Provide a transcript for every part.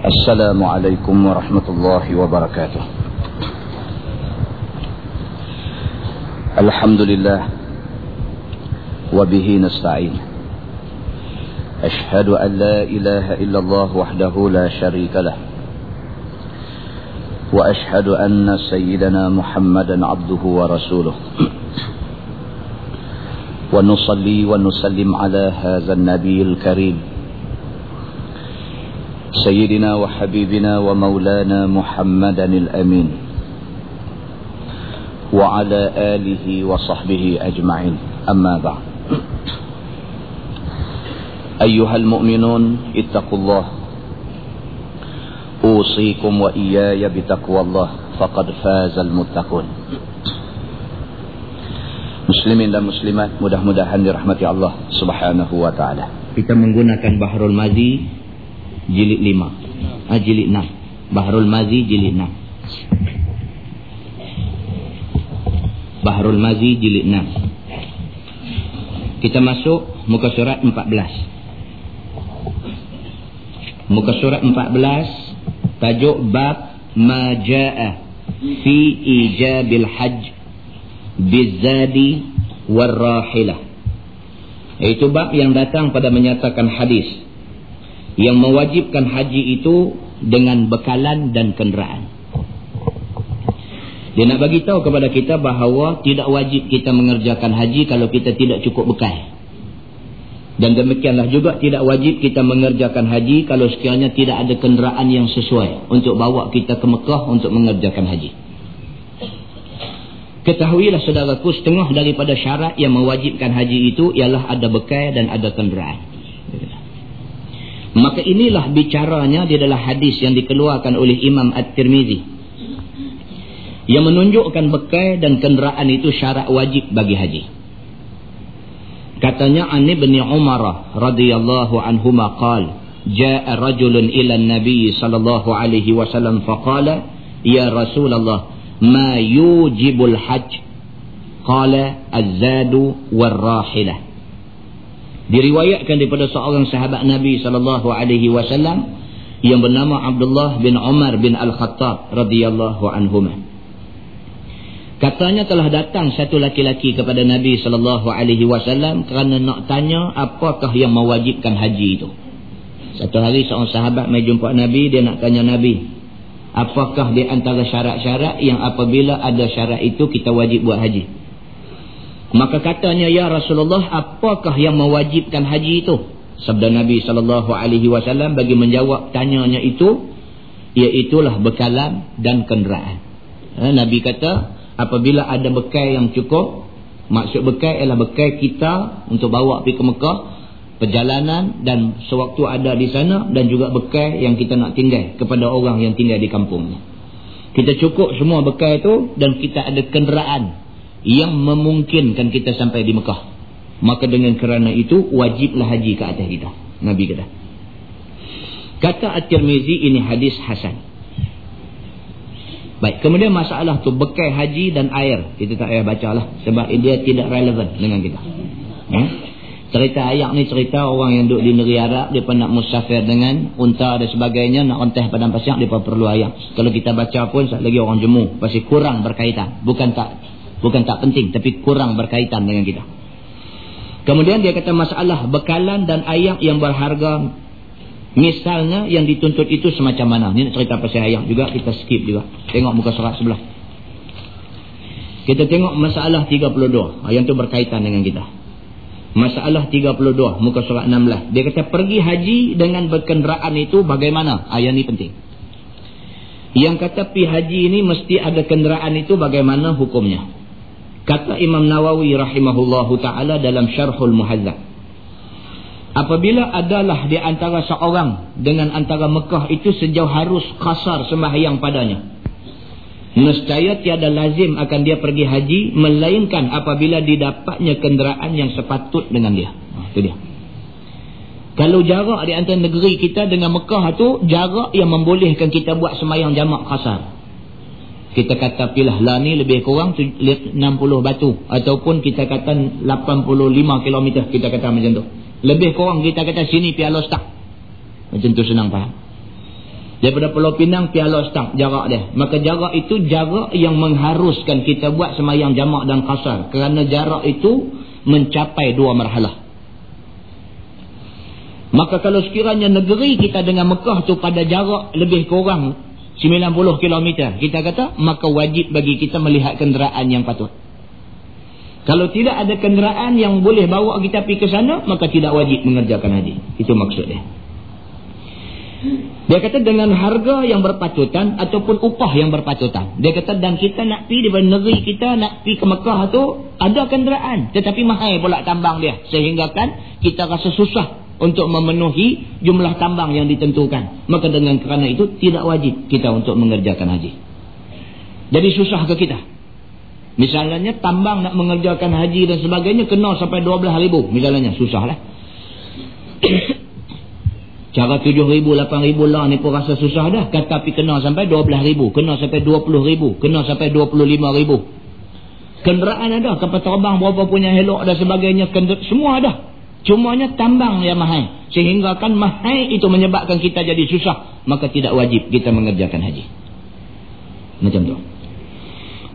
السلام عليكم ورحمة الله وبركاته. الحمد لله وبه نستعين. أشهد أن لا إله إلا الله وحده لا شريك له. وأشهد أن سيدنا محمدا عبده ورسوله. ونصلي ونسلم على هذا النبي الكريم. سيدنا وحبيبنا ومولانا محمدا الأمين وعلى آله وصحبه أجمعين. أما بعد. أيها المؤمنون اتقوا الله. أوصيكم وإياي بتقوى الله. فقد فاز المتقون. Muslimin dan muslimat mudah-mudahan dirahmati Allah Subhanahu wa taala. Kita menggunakan Bahrul Mazi jilid 5. Ah jilid 6. Bahrul Mazi jilid 6. Bahrul Mazi jilid 6. Kita masuk muka surat 14. Muka surat 14 tajuk bab ma jaa fi ijabil hajj bizadi warrahilah itu bab yang datang pada menyatakan hadis yang mewajibkan haji itu dengan bekalan dan kenderaan dia nak bagi tahu kepada kita bahawa tidak wajib kita mengerjakan haji kalau kita tidak cukup bekal dan demikianlah juga tidak wajib kita mengerjakan haji kalau sekiranya tidak ada kenderaan yang sesuai untuk bawa kita ke Mekah untuk mengerjakan haji. Ketahuilah saudaraku setengah daripada syarat yang mewajibkan haji itu ialah ada bekal dan ada kenderaan. Maka inilah bicaranya di dalam hadis yang dikeluarkan oleh Imam At-Tirmizi. Yang menunjukkan bekal dan kenderaan itu syarat wajib bagi haji. Katanya Ani bin Umar radhiyallahu anhuma qala jaa rajulun ila an-nabi sallallahu alaihi wasallam faqala ya Rasulullah ma yujibul hajj qala az-zadu war-rahilah diriwayatkan daripada seorang sahabat Nabi sallallahu alaihi wasallam yang bernama Abdullah bin Umar bin Al-Khattab radhiyallahu anhuma katanya telah datang satu laki-laki kepada Nabi sallallahu alaihi wasallam kerana nak tanya apakah yang mewajibkan haji itu. Satu hari seorang sahabat mai jumpa Nabi dia nak tanya Nabi apakah di antara syarat-syarat yang apabila ada syarat itu kita wajib buat haji maka katanya ya Rasulullah apakah yang mewajibkan haji itu? Sabda Nabi SAW bagi menjawab tanyanya itu iaitulah bekalan dan kenderaan. Ha, Nabi kata apabila ada bekal yang cukup maksud bekal ialah bekal kita untuk bawa pergi ke Mekah perjalanan dan sewaktu ada di sana dan juga bekal yang kita nak tinggal kepada orang yang tinggal di kampungnya. Kita cukup semua bekal itu dan kita ada kenderaan yang memungkinkan kita sampai di Mekah. Maka dengan kerana itu wajiblah haji ke atas kita. Nabi kata. Kata At-Tirmizi ini hadis hasan. Baik, kemudian masalah tu bekal haji dan air. Kita tak payah bacalah sebab dia tidak relevan dengan kita. Ya? Cerita ayat ni cerita orang yang duduk di negeri Arab Dia nak musafir dengan unta dan sebagainya Nak onteh padang pasir Dia perlu ayat Kalau kita baca pun lagi orang jemu Pasti kurang berkaitan Bukan tak bukan tak penting Tapi kurang berkaitan dengan kita Kemudian dia kata masalah Bekalan dan ayat yang berharga Misalnya yang dituntut itu semacam mana Ini nak cerita pasal ayat juga Kita skip juga Tengok muka surat sebelah Kita tengok masalah 32 Yang itu berkaitan dengan kita Masalah 32 muka surat 16. Dia kata pergi haji dengan berkenderaan itu bagaimana? Ayat ni penting. Yang kata pergi haji ini mesti ada kenderaan itu bagaimana hukumnya? Kata Imam Nawawi rahimahullahu taala dalam Syarhul Muhadzab. Apabila adalah di antara seorang dengan antara Mekah itu sejauh harus kasar sembahyang padanya. Nescaya tiada lazim akan dia pergi haji Melainkan apabila didapatnya kenderaan yang sepatut dengan dia. Ha, Itu dia. Kalau jarak di antara negeri kita dengan Mekah itu Jarak yang membolehkan kita buat semayang jamak kasar Kita kata pilah lah ni lebih kurang 60 batu Ataupun kita kata 85 km Kita kata macam tu Lebih kurang kita kata sini pialos tak Macam tu senang faham Daripada Pulau Pinang Piala Stang jarak dia. Maka jarak itu jarak yang mengharuskan kita buat semayang jamak dan kasar. Kerana jarak itu mencapai dua marhalah. Maka kalau sekiranya negeri kita dengan Mekah tu pada jarak lebih kurang 90 km. Kita kata maka wajib bagi kita melihat kenderaan yang patut. Kalau tidak ada kenderaan yang boleh bawa kita pergi ke sana, maka tidak wajib mengerjakan haji. Itu maksudnya. Dia kata dengan harga yang berpatutan ataupun upah yang berpatutan. Dia kata dan kita nak pergi di negeri kita nak pergi ke Mekah tu ada kenderaan tetapi mahal pula tambang dia sehingga kan kita rasa susah untuk memenuhi jumlah tambang yang ditentukan. Maka dengan kerana itu tidak wajib kita untuk mengerjakan haji. Jadi susah ke kita? Misalnya tambang nak mengerjakan haji dan sebagainya kena sampai 12 ribu. Misalnya susahlah. Cara tujuh ribu, lapan ribu lah ni pun rasa susah dah. Kata tapi kena sampai dua belah ribu. Kena sampai dua puluh ribu. Kena sampai dua puluh lima ribu. Kenderaan ada. Kapal terbang berapa punya helok dan sebagainya. Kender semua ada. Cumanya tambang yang mahal. Sehingga kan mahal itu menyebabkan kita jadi susah. Maka tidak wajib kita mengerjakan haji. Macam tu.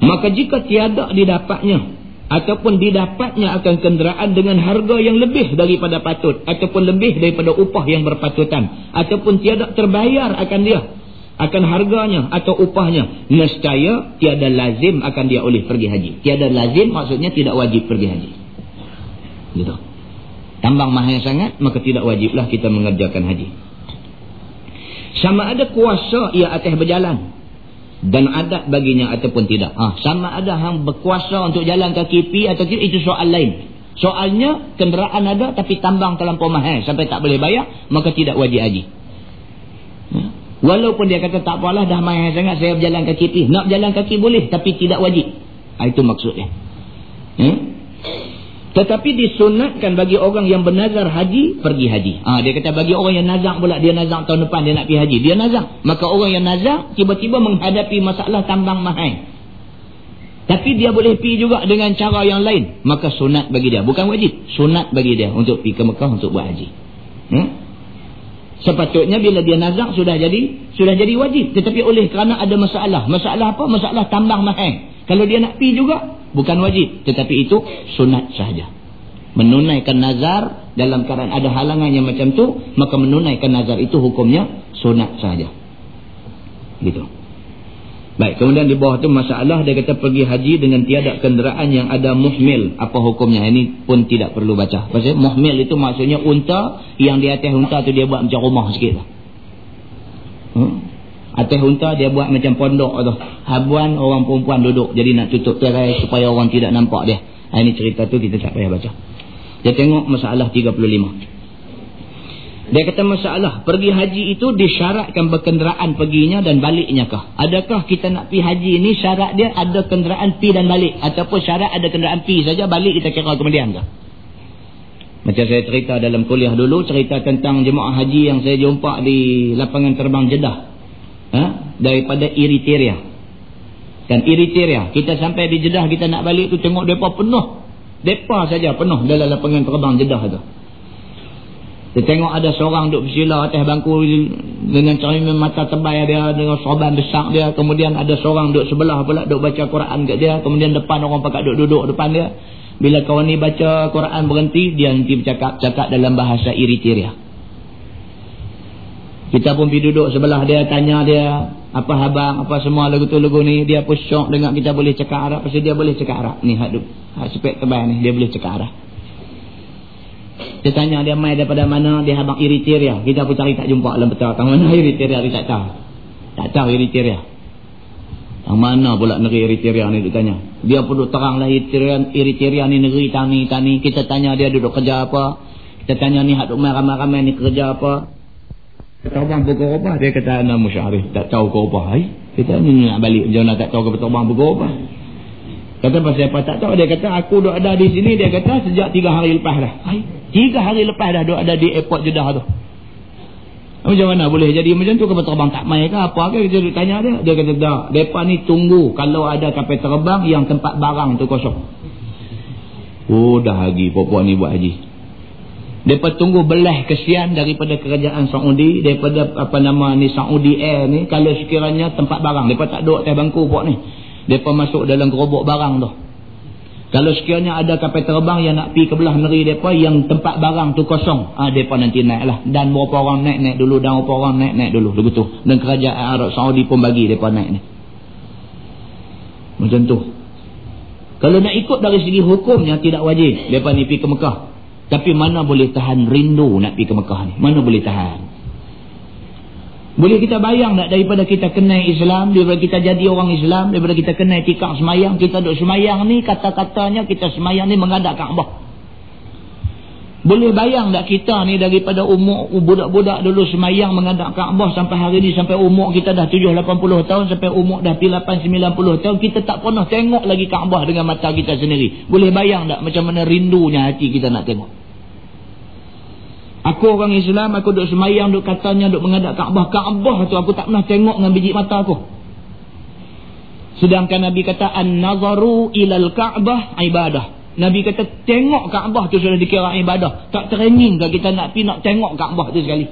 Maka jika tiada didapatnya ataupun didapatnya akan kenderaan dengan harga yang lebih daripada patut ataupun lebih daripada upah yang berpatutan ataupun tiada terbayar akan dia akan harganya atau upahnya nescaya tiada lazim akan dia oleh pergi haji tiada lazim maksudnya tidak wajib pergi haji gitu tambang mahal sangat maka tidak wajiblah kita mengerjakan haji sama ada kuasa ia atas berjalan dan adat baginya ataupun tidak. Ha, sama ada hang berkuasa untuk jalan kaki pi atau tidak itu soal lain. Soalnya kenderaan ada tapi tambang terlampau mahal sampai tak boleh bayar maka tidak wajib haji. Ha? Walaupun dia kata tak apalah dah mahal sangat saya berjalan kaki pi. Nak jalan kaki boleh tapi tidak wajib. Ha, itu maksudnya. Hmm? Tetapi disunatkan bagi orang yang bernazar haji, pergi haji. Ha, dia kata bagi orang yang nazak pula, dia nazak tahun depan dia nak pergi haji. Dia nazak. Maka orang yang nazak tiba-tiba menghadapi masalah tambang mahal. Tapi dia boleh pergi juga dengan cara yang lain. Maka sunat bagi dia. Bukan wajib. Sunat bagi dia untuk pergi ke Mekah untuk buat haji. Hmm? Sepatutnya bila dia nazak sudah jadi sudah jadi wajib. Tetapi oleh kerana ada masalah. Masalah apa? Masalah tambang mahal. Kalau dia nak pergi juga, bukan wajib. Tetapi itu sunat sahaja. Menunaikan nazar dalam keadaan ada halangan yang macam tu, maka menunaikan nazar itu hukumnya sunat sahaja. Gitu. Baik, kemudian di bawah tu masalah dia kata pergi haji dengan tiada kenderaan yang ada muhmil. Apa hukumnya? Ini pun tidak perlu baca. Pasal muhmil itu maksudnya unta yang di atas unta tu dia buat macam rumah sikit lah. Hmm? Atas unta dia buat macam pondok tu. Habuan orang perempuan duduk. Jadi nak tutup terai supaya orang tidak nampak dia. Ha, ini cerita tu kita tak payah baca. Dia tengok masalah 35. Dia kata masalah pergi haji itu disyaratkan berkenderaan perginya dan baliknya kah? Adakah kita nak pergi haji ini syarat dia ada kenderaan pi dan balik? Ataupun syarat ada kenderaan pi saja balik kita kira kemudian kah? Macam saya cerita dalam kuliah dulu cerita tentang jemaah haji yang saya jumpa di lapangan terbang Jeddah ha? daripada Eritrea dan Eritrea kita sampai di Jeddah kita nak balik tu tengok mereka penuh mereka saja penuh dalam lapangan terbang Jeddah tu kita tengok ada seorang duduk bersila atas bangku dengan cermin mata tebal dia dengan sorban besar dia kemudian ada seorang duduk sebelah pula duduk baca Quran kat dia kemudian depan orang pakat duduk-duduk depan dia bila kawan ni baca Quran berhenti dia nanti bercakap cakap dalam bahasa Eritrea kita pun pergi duduk sebelah dia, tanya dia, apa habang, apa semua lagu tu lagu ni. Dia pun syok dengan kita boleh cakap Arab. Pasal dia boleh cakap Arab. Ni hak, hak sepek tebal ni, dia boleh cakap Arab. Dia tanya dia mai daripada mana, dia habang Eritrea. Kita pun cari tak jumpa dalam betul. Tang mana Eritrea, dia tak tahu. Tak tahu Eritrea. Tang mana pula negeri Eritrea ni, dia tanya. Dia pun terang lah Eritrea, Eritrea ni negeri tani, tani. Kita tanya dia duduk kerja apa. Kita tanya ni hak duk ramai-ramai ni kerja apa. Terbang apa? Dia kata anak musyarif. Tak tahu kau apa. Kita ni nak balik. Jangan tak tahu kau terbang apa. Kata pasal apa tak tahu. Dia kata aku duduk ada di sini. Dia kata sejak tiga hari lepas dah. Tiga hari lepas dah duduk ada di airport Jeddah tu. Macam mana boleh jadi macam tu kapal terbang tak main ke apa ke kita tanya dia. Dia kata tak. Mereka ni tunggu kalau ada kapal terbang yang tempat barang tu kosong. Oh dah lagi perempuan ni buat haji. Mereka tunggu belah kesian daripada kerajaan Saudi, daripada apa nama ni Saudi Air ni, kalau sekiranya tempat barang, mereka tak duduk atas bangku buat ni. Mereka masuk dalam gerobok barang tu. Kalau sekiranya ada kapal terbang yang nak pergi ke belah negeri mereka, yang tempat barang tu kosong, ah ha, mereka nanti naik lah. Dan berapa orang naik, naik dulu. Dan berapa orang naik, naik dulu. Begitu. Dan kerajaan Arab Saudi pun bagi mereka naik ni. Macam tu. Kalau nak ikut dari segi hukumnya, tidak wajib. Mereka ni pergi ke Mekah. Tapi mana boleh tahan rindu nak pergi ke Mekah ni? Mana boleh tahan? Boleh kita bayang tak daripada kita kenal Islam, daripada kita jadi orang Islam, daripada kita kenal tikak semayang, kita duduk semayang ni, kata-katanya kita semayang ni mengadap Kaabah. Boleh bayang tak kita ni daripada umur budak-budak dulu semayang mengadap Kaabah sampai hari ni, sampai umur kita dah 7-80 tahun, sampai umur dah 8-90 tahun, kita tak pernah tengok lagi Kaabah dengan mata kita sendiri. Boleh bayang tak macam mana rindunya hati kita nak tengok? Aku orang Islam, aku duduk semayang, duduk katanya, duduk menghadap Kaabah. Kaabah tu aku tak pernah tengok dengan biji mata aku. Sedangkan Nabi kata, An-nazaru ilal Kaabah ibadah. Nabi kata, tengok Kaabah tu sudah dikira ibadah. Tak training ke kita nak pergi nak tengok Kaabah tu sekali.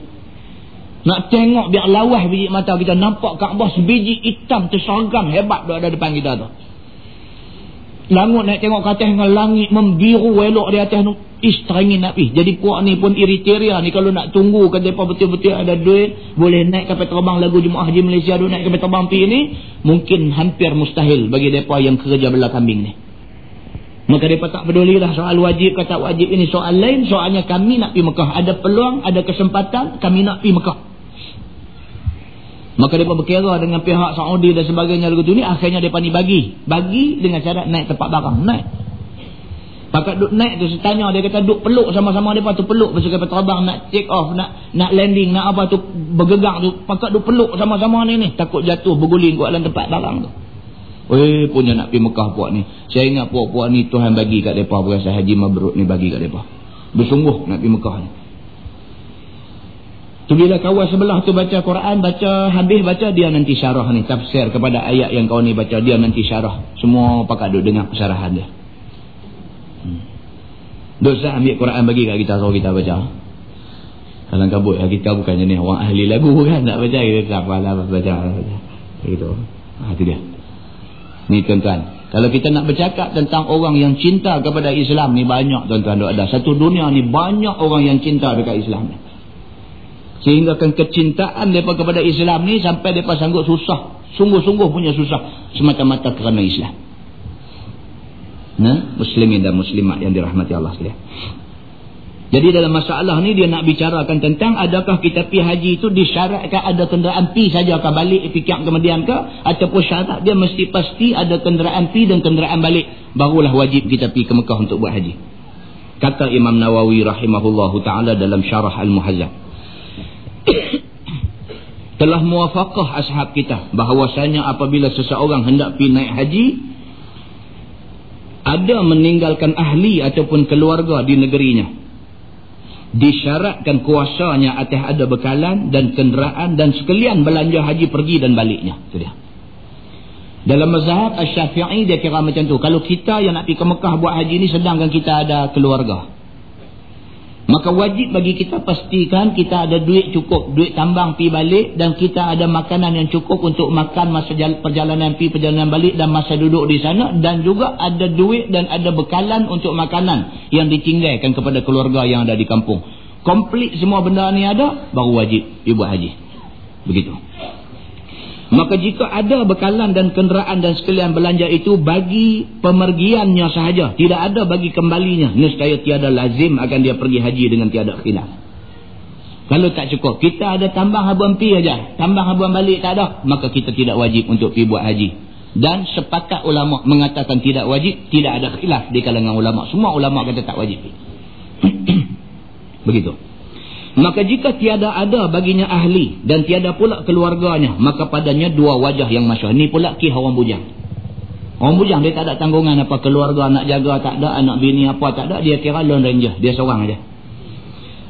Nak tengok biar lawas biji mata kita. Nampak Kaabah sebiji hitam tersergam hebat ada depan kita tu. Langut nak tengok ke dengan langit membiru elok di atas tu. Ish teringin nak pergi. Jadi puak ni pun iriteria ni kalau nak tunggu kata apa betul-betul ada duit. Boleh naik kapal terbang lagu Jumaat Haji Malaysia tu naik kapal terbang pergi ni. Mungkin hampir mustahil bagi mereka yang kerja belah kambing ni. Maka mereka tak peduli lah soal wajib kata wajib ini soal lain. Soalnya kami nak pergi Mekah. Ada peluang, ada kesempatan kami nak pergi Mekah. Maka mereka berkira dengan pihak Saudi dan sebagainya lagu tu ni akhirnya mereka ni bagi. Bagi dengan cara naik tempat barang. Naik. Pakat duk naik tu saya dia kata duk peluk sama-sama mereka tu peluk pasal kapal terbang nak take off nak nak landing nak apa tu bergegang tu pakat duk peluk sama-sama ni ni takut jatuh berguling kat dalam tempat barang tu. Eh punya nak pergi Mekah puak ni. Saya ingat puak-puak ni Tuhan bagi kat mereka berasa haji mabruk ni bagi kat mereka. Bersungguh nak pergi Mekah ni. Tu bila kawan sebelah tu baca Quran, baca habis baca dia nanti syarah ni tafsir kepada ayat yang kau ni baca dia nanti syarah. Semua pakat duduk dengar syarahan dia. Hmm. Dosa ambil Quran bagi kat kita suruh kita baca. Kalau kabut ya, kita bukan jenis orang ahli lagu kan nak baca kita tak apa lah baca. Begitu. Ha tu dia. Ni tuan-tuan. Kalau kita nak bercakap tentang orang yang cinta kepada Islam ni banyak tuan-tuan ada. Satu dunia ni banyak orang yang cinta dekat Islam ni. Sehingga kan kecintaan mereka kepada Islam ni sampai mereka sanggup susah. Sungguh-sungguh punya susah. Semata-mata kerana Islam. Nah, muslimin dan muslimat yang dirahmati Allah sekalian. Jadi dalam masalah ni dia nak bicarakan tentang adakah kita pi haji itu disyaratkan ada kenderaan pi saja ke balik fikir kemudian ke ataupun syarat dia mesti pasti ada kenderaan pi dan kenderaan balik barulah wajib kita pi ke Mekah untuk buat haji. Kata Imam Nawawi rahimahullahu taala dalam syarah Al-Muhazzab telah muafakah ashab kita bahawasanya apabila seseorang hendak pergi naik haji ada meninggalkan ahli ataupun keluarga di negerinya. Disyaratkan kuasanya atas ada bekalan dan kenderaan dan sekalian belanja haji pergi dan baliknya. Itu dia. Dalam mazhab Asy-Syafi'i dia kira macam tu. Kalau kita yang nak pergi ke Mekah buat haji ni sedangkan kita ada keluarga Maka wajib bagi kita pastikan kita ada duit cukup, duit tambang pi balik dan kita ada makanan yang cukup untuk makan masa perjalanan pi perjalanan balik dan masa duduk di sana dan juga ada duit dan ada bekalan untuk makanan yang ditinggalkan kepada keluarga yang ada di kampung. Komplit semua benda ni ada baru wajib ibu haji. Begitu. Maka jika ada bekalan dan kenderaan dan sekalian belanja itu bagi pemergiannya sahaja. Tidak ada bagi kembalinya. Nescaya tiada lazim akan dia pergi haji dengan tiada khilaf. Kalau tak cukup. Kita ada tambang habuan pi saja. Tambang habuan balik tak ada. Maka kita tidak wajib untuk pergi buat haji. Dan sepakat ulama mengatakan tidak wajib. Tidak ada khilaf di kalangan ulama. Semua ulama kata tak wajib. Begitu. Maka jika tiada ada baginya ahli dan tiada pula keluarganya, maka padanya dua wajah yang masyur. Ini pula kih orang bujang. Orang bujang dia tak ada tanggungan apa keluarga nak jaga tak ada, anak bini apa tak ada, dia kira lone ranger, dia seorang aja.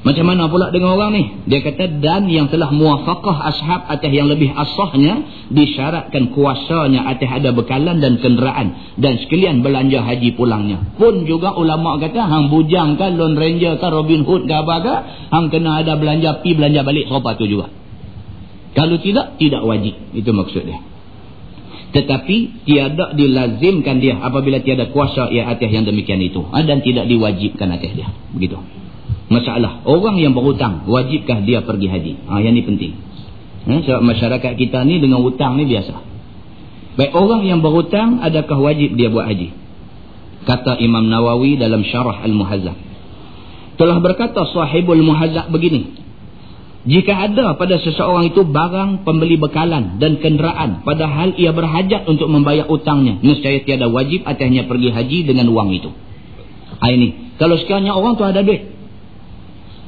Macam mana pula dengan orang ni? Dia kata dan yang telah muafakah ashab atas yang lebih asahnya disyaratkan kuasanya atas ada bekalan dan kenderaan dan sekalian belanja haji pulangnya. Pun juga ulama kata hang bujang kan Lone Ranger kan Robin Hood ke apa ke hang kena ada belanja pi belanja balik serupa tu juga. Kalau tidak tidak wajib. Itu maksud dia. Tetapi tiada dilazimkan dia apabila tiada kuasa ia atas yang demikian itu dan tidak diwajibkan atas dia. Begitu masalah. Orang yang berhutang wajibkah dia pergi haji? Ha, yang ni penting. Ha, sebab masyarakat kita ni dengan hutang ni biasa. Baik orang yang berhutang adakah wajib dia buat haji? Kata Imam Nawawi dalam syarah Al-Muhazzab. Telah berkata sahibul muhazzab begini. Jika ada pada seseorang itu barang pembeli bekalan dan kenderaan padahal ia berhajat untuk membayar utangnya nescaya tiada wajib atasnya pergi haji dengan wang itu. Ha, ini. Kalau sekiranya orang tu ada duit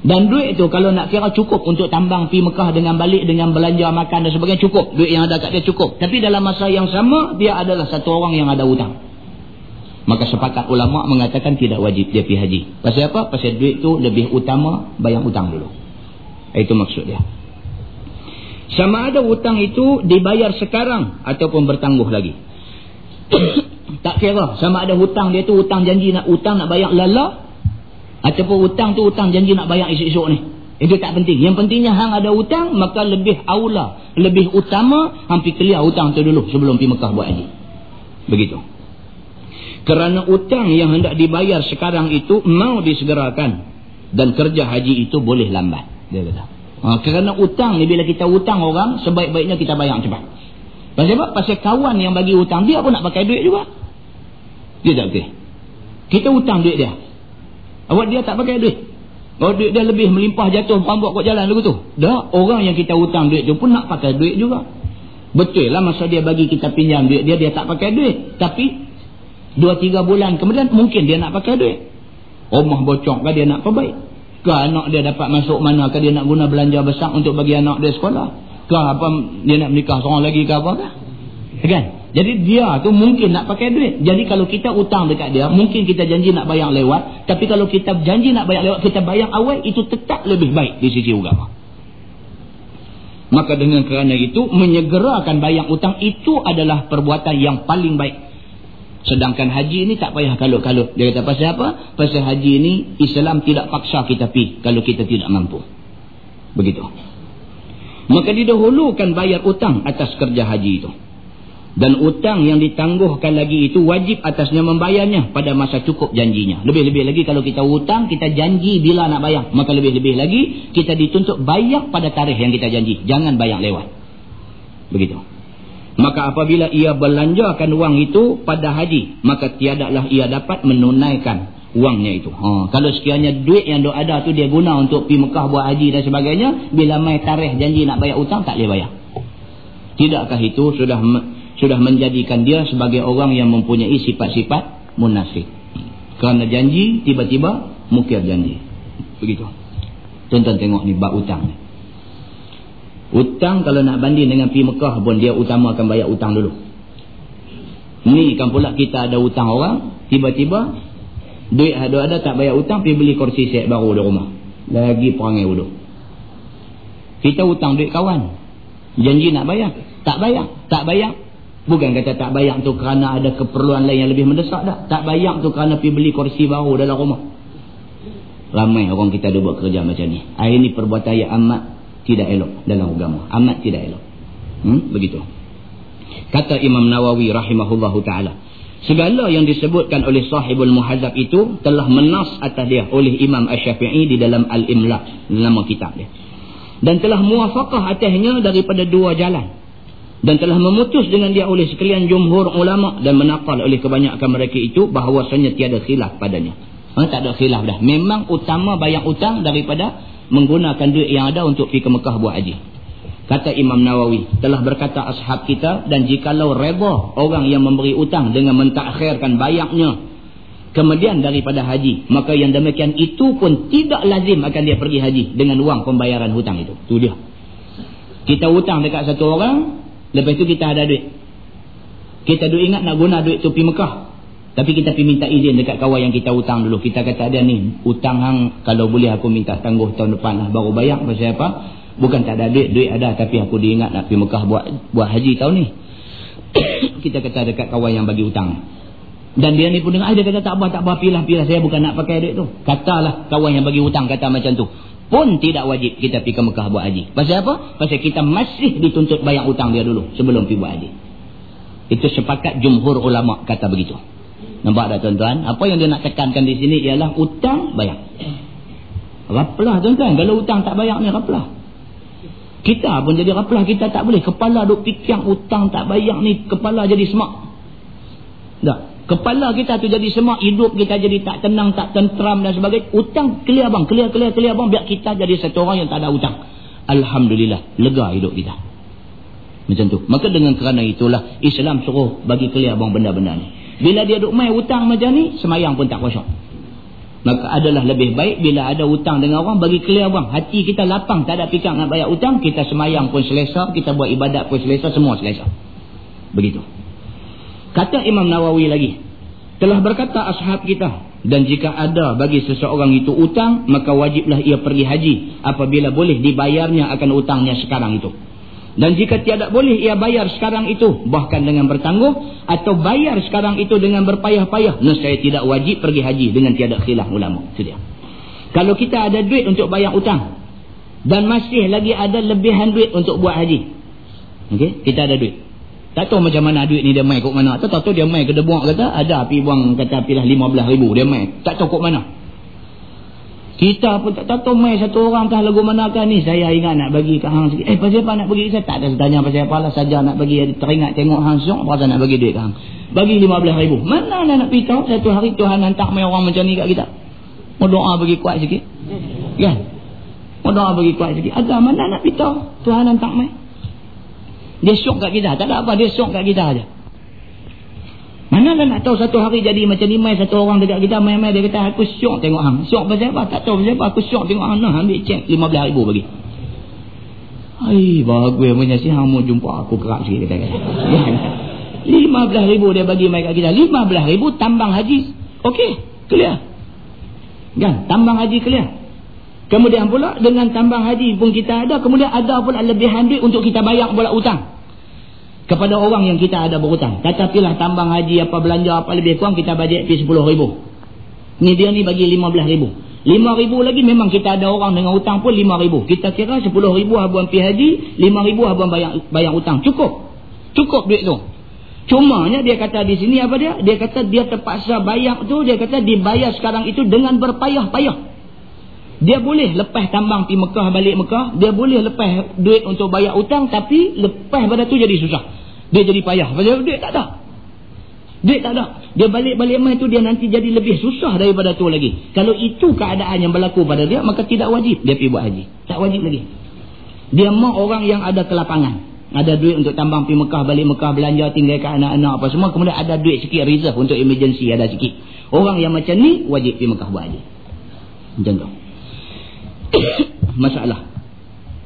dan duit tu kalau nak kira cukup untuk tambang pi Mekah dengan balik dengan belanja makan dan sebagainya cukup. Duit yang ada kat dia cukup. Tapi dalam masa yang sama dia adalah satu orang yang ada hutang. Maka sepakat ulama mengatakan tidak wajib dia pergi haji. Pasal apa? Pasal duit tu lebih utama bayar hutang dulu. Itu maksud dia. Sama ada hutang itu dibayar sekarang ataupun bertangguh lagi. tak kira sama ada hutang dia tu hutang janji nak hutang nak bayar lala Ataupun hutang tu hutang janji nak bayar esok-esok ni. Itu tak penting. Yang pentingnya hang ada hutang, maka lebih aula, lebih utama hampir clear hutang tu dulu sebelum pergi Mekah buat haji. Begitu. Kerana hutang yang hendak dibayar sekarang itu mau disegerakan dan kerja haji itu boleh lambat. Dia kata. Ha, kerana hutang ni bila kita hutang orang, sebaik-baiknya kita bayar cepat. Pasal apa? Pasal kawan yang bagi hutang, dia pun nak pakai duit juga. Dia tak okey. Kita hutang duit dia. Awak dia tak pakai duit. Oh duit dia lebih melimpah jatuh rambut kot jalan lagu tu. Dah orang yang kita hutang duit tu pun nak pakai duit juga. Betul lah masa dia bagi kita pinjam duit dia dia tak pakai duit. Tapi dua tiga bulan kemudian mungkin dia nak pakai duit. Rumah bocok kan dia nak perbaik. Ke anak dia dapat masuk mana ke dia nak guna belanja besar untuk bagi anak dia sekolah. Ke apa dia nak menikah seorang lagi ke apa ke. Kan? Jadi dia tu mungkin nak pakai duit. Jadi kalau kita utang dekat dia, mungkin kita janji nak bayar lewat. Tapi kalau kita janji nak bayar lewat, kita bayar awal, itu tetap lebih baik di sisi agama. Maka dengan kerana itu, menyegerakan bayar utang itu adalah perbuatan yang paling baik. Sedangkan haji ini tak payah kalut-kalut. Dia kata pasal apa? Pasal haji ini Islam tidak paksa kita pi kalau kita tidak mampu. Begitu. Maka didahulukan bayar utang atas kerja haji itu dan utang yang ditangguhkan lagi itu wajib atasnya membayarnya pada masa cukup janjinya. Lebih-lebih lagi kalau kita hutang, kita janji bila nak bayar. Maka lebih-lebih lagi kita dituntut bayar pada tarikh yang kita janji. Jangan bayar lewat. Begitu. Maka apabila ia belanjakan wang itu pada haji, maka tiadalah ia dapat menunaikan wangnya itu. Ha, kalau sekiranya duit yang ada tu dia guna untuk pergi Mekah buat haji dan sebagainya, bila mai tarikh janji nak bayar hutang tak boleh bayar. Tidakkah itu sudah sudah menjadikan dia sebagai orang yang mempunyai sifat-sifat munafik. Kerana janji, tiba-tiba mukir janji. Begitu. Tonton tengok ni, bak utang ni. Utang kalau nak banding dengan pi Mekah pun dia utama akan bayar utang dulu. Ni kan pula kita ada utang orang, tiba-tiba duit ada-ada tak bayar utang, pergi beli kursi set baru di rumah. Lagi perangai dulu. Kita utang duit kawan. Janji nak bayar. Tak bayar. Tak bayar. Bukan kata tak bayar tu kerana ada keperluan lain yang lebih mendesak dah. Tak bayar tu kerana pergi beli kursi baru dalam rumah. Ramai orang kita ada buat kerja macam ni. Ah, ini perbuatan yang amat tidak elok dalam agama. Amat tidak elok. Hmm? Begitu. Kata Imam Nawawi rahimahullahu ta'ala. Segala yang disebutkan oleh sahibul muhazab itu telah menas atas dia oleh Imam Ash-Syafi'i di dalam Al-Imla. Nama kitab dia. Dan telah muafakah atasnya daripada dua jalan dan telah memutus dengan dia oleh sekalian jumhur ulama dan menakal oleh kebanyakan mereka itu bahawasanya tiada khilaf padanya. Ha, tak ada khilaf dah. Memang utama bayar utang daripada menggunakan duit yang ada untuk pergi ke Mekah buat haji. Kata Imam Nawawi, telah berkata ashab kita dan jikalau reba orang yang memberi utang dengan mentakhirkan bayarnya kemudian daripada haji, maka yang demikian itu pun tidak lazim akan dia pergi haji dengan wang pembayaran hutang itu. Itu dia. Kita hutang dekat satu orang, Lepas tu kita ada duit. Kita duk ingat nak guna duit tu pergi Mekah. Tapi kita pergi minta izin dekat kawan yang kita hutang dulu. Kita kata dia ni, hutang hang kalau boleh aku minta tangguh tahun depan lah. Baru bayar pasal apa? Bukan tak ada duit, duit ada. Tapi aku diingat nak pergi Mekah buat buat haji tahun ni. kita kata dekat kawan yang bagi hutang. Dan dia ni pun dengar, dia kata tak apa, tak apa, pilah-pilah saya bukan nak pakai duit tu. Katalah kawan yang bagi hutang kata macam tu. Pun tidak wajib kita pergi ke Mekah buat haji. Pasal apa? Pasal kita masih dituntut bayar hutang dia dulu sebelum pergi buat haji. Itu sepakat jumhur ulama kata begitu. Nampak tak tuan-tuan? Apa yang dia nak tekankan di sini ialah hutang bayar. Raplah tuan-tuan. Kalau hutang tak bayar ni raplah. Kita pun jadi raplah. Kita tak boleh. Kepala duk fikir hutang tak bayar ni. Kepala jadi semak. Tak. Kepala kita tu jadi semak. Hidup kita jadi tak tenang, tak tentram dan sebagainya. Hutang clear bang. Clear, clear, clear bang. Biar kita jadi satu orang yang tak ada hutang. Alhamdulillah. Lega hidup kita. Macam tu. Maka dengan kerana itulah Islam suruh bagi clear bang benda-benda ni. Bila dia duk main hutang macam ni, semayang pun tak kosong. Maka adalah lebih baik bila ada hutang dengan orang, bagi clear bang. Hati kita lapang, tak ada fikir nak bayar hutang, kita semayang pun selesa, kita buat ibadat pun selesa, semua selesa. Begitu. Kata Imam Nawawi lagi, telah berkata ashab kita, dan jika ada bagi seseorang itu hutang, maka wajiblah ia pergi haji, apabila boleh dibayarnya akan hutangnya sekarang itu. Dan jika tiada boleh ia bayar sekarang itu bahkan dengan bertangguh atau bayar sekarang itu dengan berpayah-payah, nescaya tidak wajib pergi haji dengan tiada khilaf ulama. Itu dia. Kalau kita ada duit untuk bayar hutang dan masih lagi ada lebihan duit untuk buat haji. Okey, kita ada duit. Tak tahu macam mana duit ni dia main kok mana. Tak tahu dia main ke debuang kata ada api buang kata apilah 15000 dia main. Tak tahu kok mana. Kita pun tak tahu mai satu orang tah lagu manakah ni. Saya ingat nak bagi ke hang sikit. Eh pasal apa nak bagi? Saya tak ada tanya pasal apa lah. Saja nak bagi teringat tengok hang syok. Pasal nak bagi duit ke hang. Bagi lima belas ribu. Mana nak nak beritahu satu hari Tuhan hantar mai orang macam ni kat kita. Mau doa bagi kuat sikit. Kan? Mau doa bagi kuat sikit. Ada mana nak beritahu Tuhan hantar mai. Dia syok kat kita. Tak ada apa. Dia syok kat kita aja. Mana lah nak tahu satu hari jadi macam ni mai satu orang dekat kita mai-mai dia kata aku syok tengok hang. Syok pasal apa? Tak tahu pasal apa. Aku syok tengok hang. Nah ambil cek 15 ribu bagi. Hai bagus punya si hang mau jumpa aku kerak sikit kata kata. 15 ribu dia bagi mai kat kita. 15 ribu tambang haji. Okey, clear. Kan? Tambang haji clear. Kemudian pula dengan tambang haji pun kita ada, kemudian ada pula lebihan duit untuk kita bayar pula hutang kepada orang yang kita ada berhutang. Kata pilih tambang haji apa belanja apa lebih kurang kita bajet pergi 10 ribu. Ni dia ni bagi 15 ribu. 5 ribu lagi memang kita ada orang dengan hutang pun 5 ribu. Kita kira 10 ribu habuan pergi haji, 5 ribu habuan bayar, bayar hutang. Cukup. Cukup duit tu. Cuma dia kata di sini apa dia? Dia kata dia terpaksa bayar tu, dia kata dibayar sekarang itu dengan berpayah-payah. Dia boleh lepas tambang pergi Mekah balik Mekah. Dia boleh lepas duit untuk bayar hutang. Tapi lepas pada tu jadi susah. Dia jadi payah. Pasal duit tak ada. Duit tak ada. Dia balik-balik mai tu dia nanti jadi lebih susah daripada tu lagi. Kalau itu keadaan yang berlaku pada dia. Maka tidak wajib dia pergi buat haji. Tak wajib lagi. Dia mau orang yang ada kelapangan. Ada duit untuk tambang pergi Mekah balik Mekah belanja tinggalkan anak-anak apa semua. Kemudian ada duit sikit reserve untuk emergency ada sikit. Orang yang macam ni wajib pergi Mekah buat haji. Macam tu. masalah.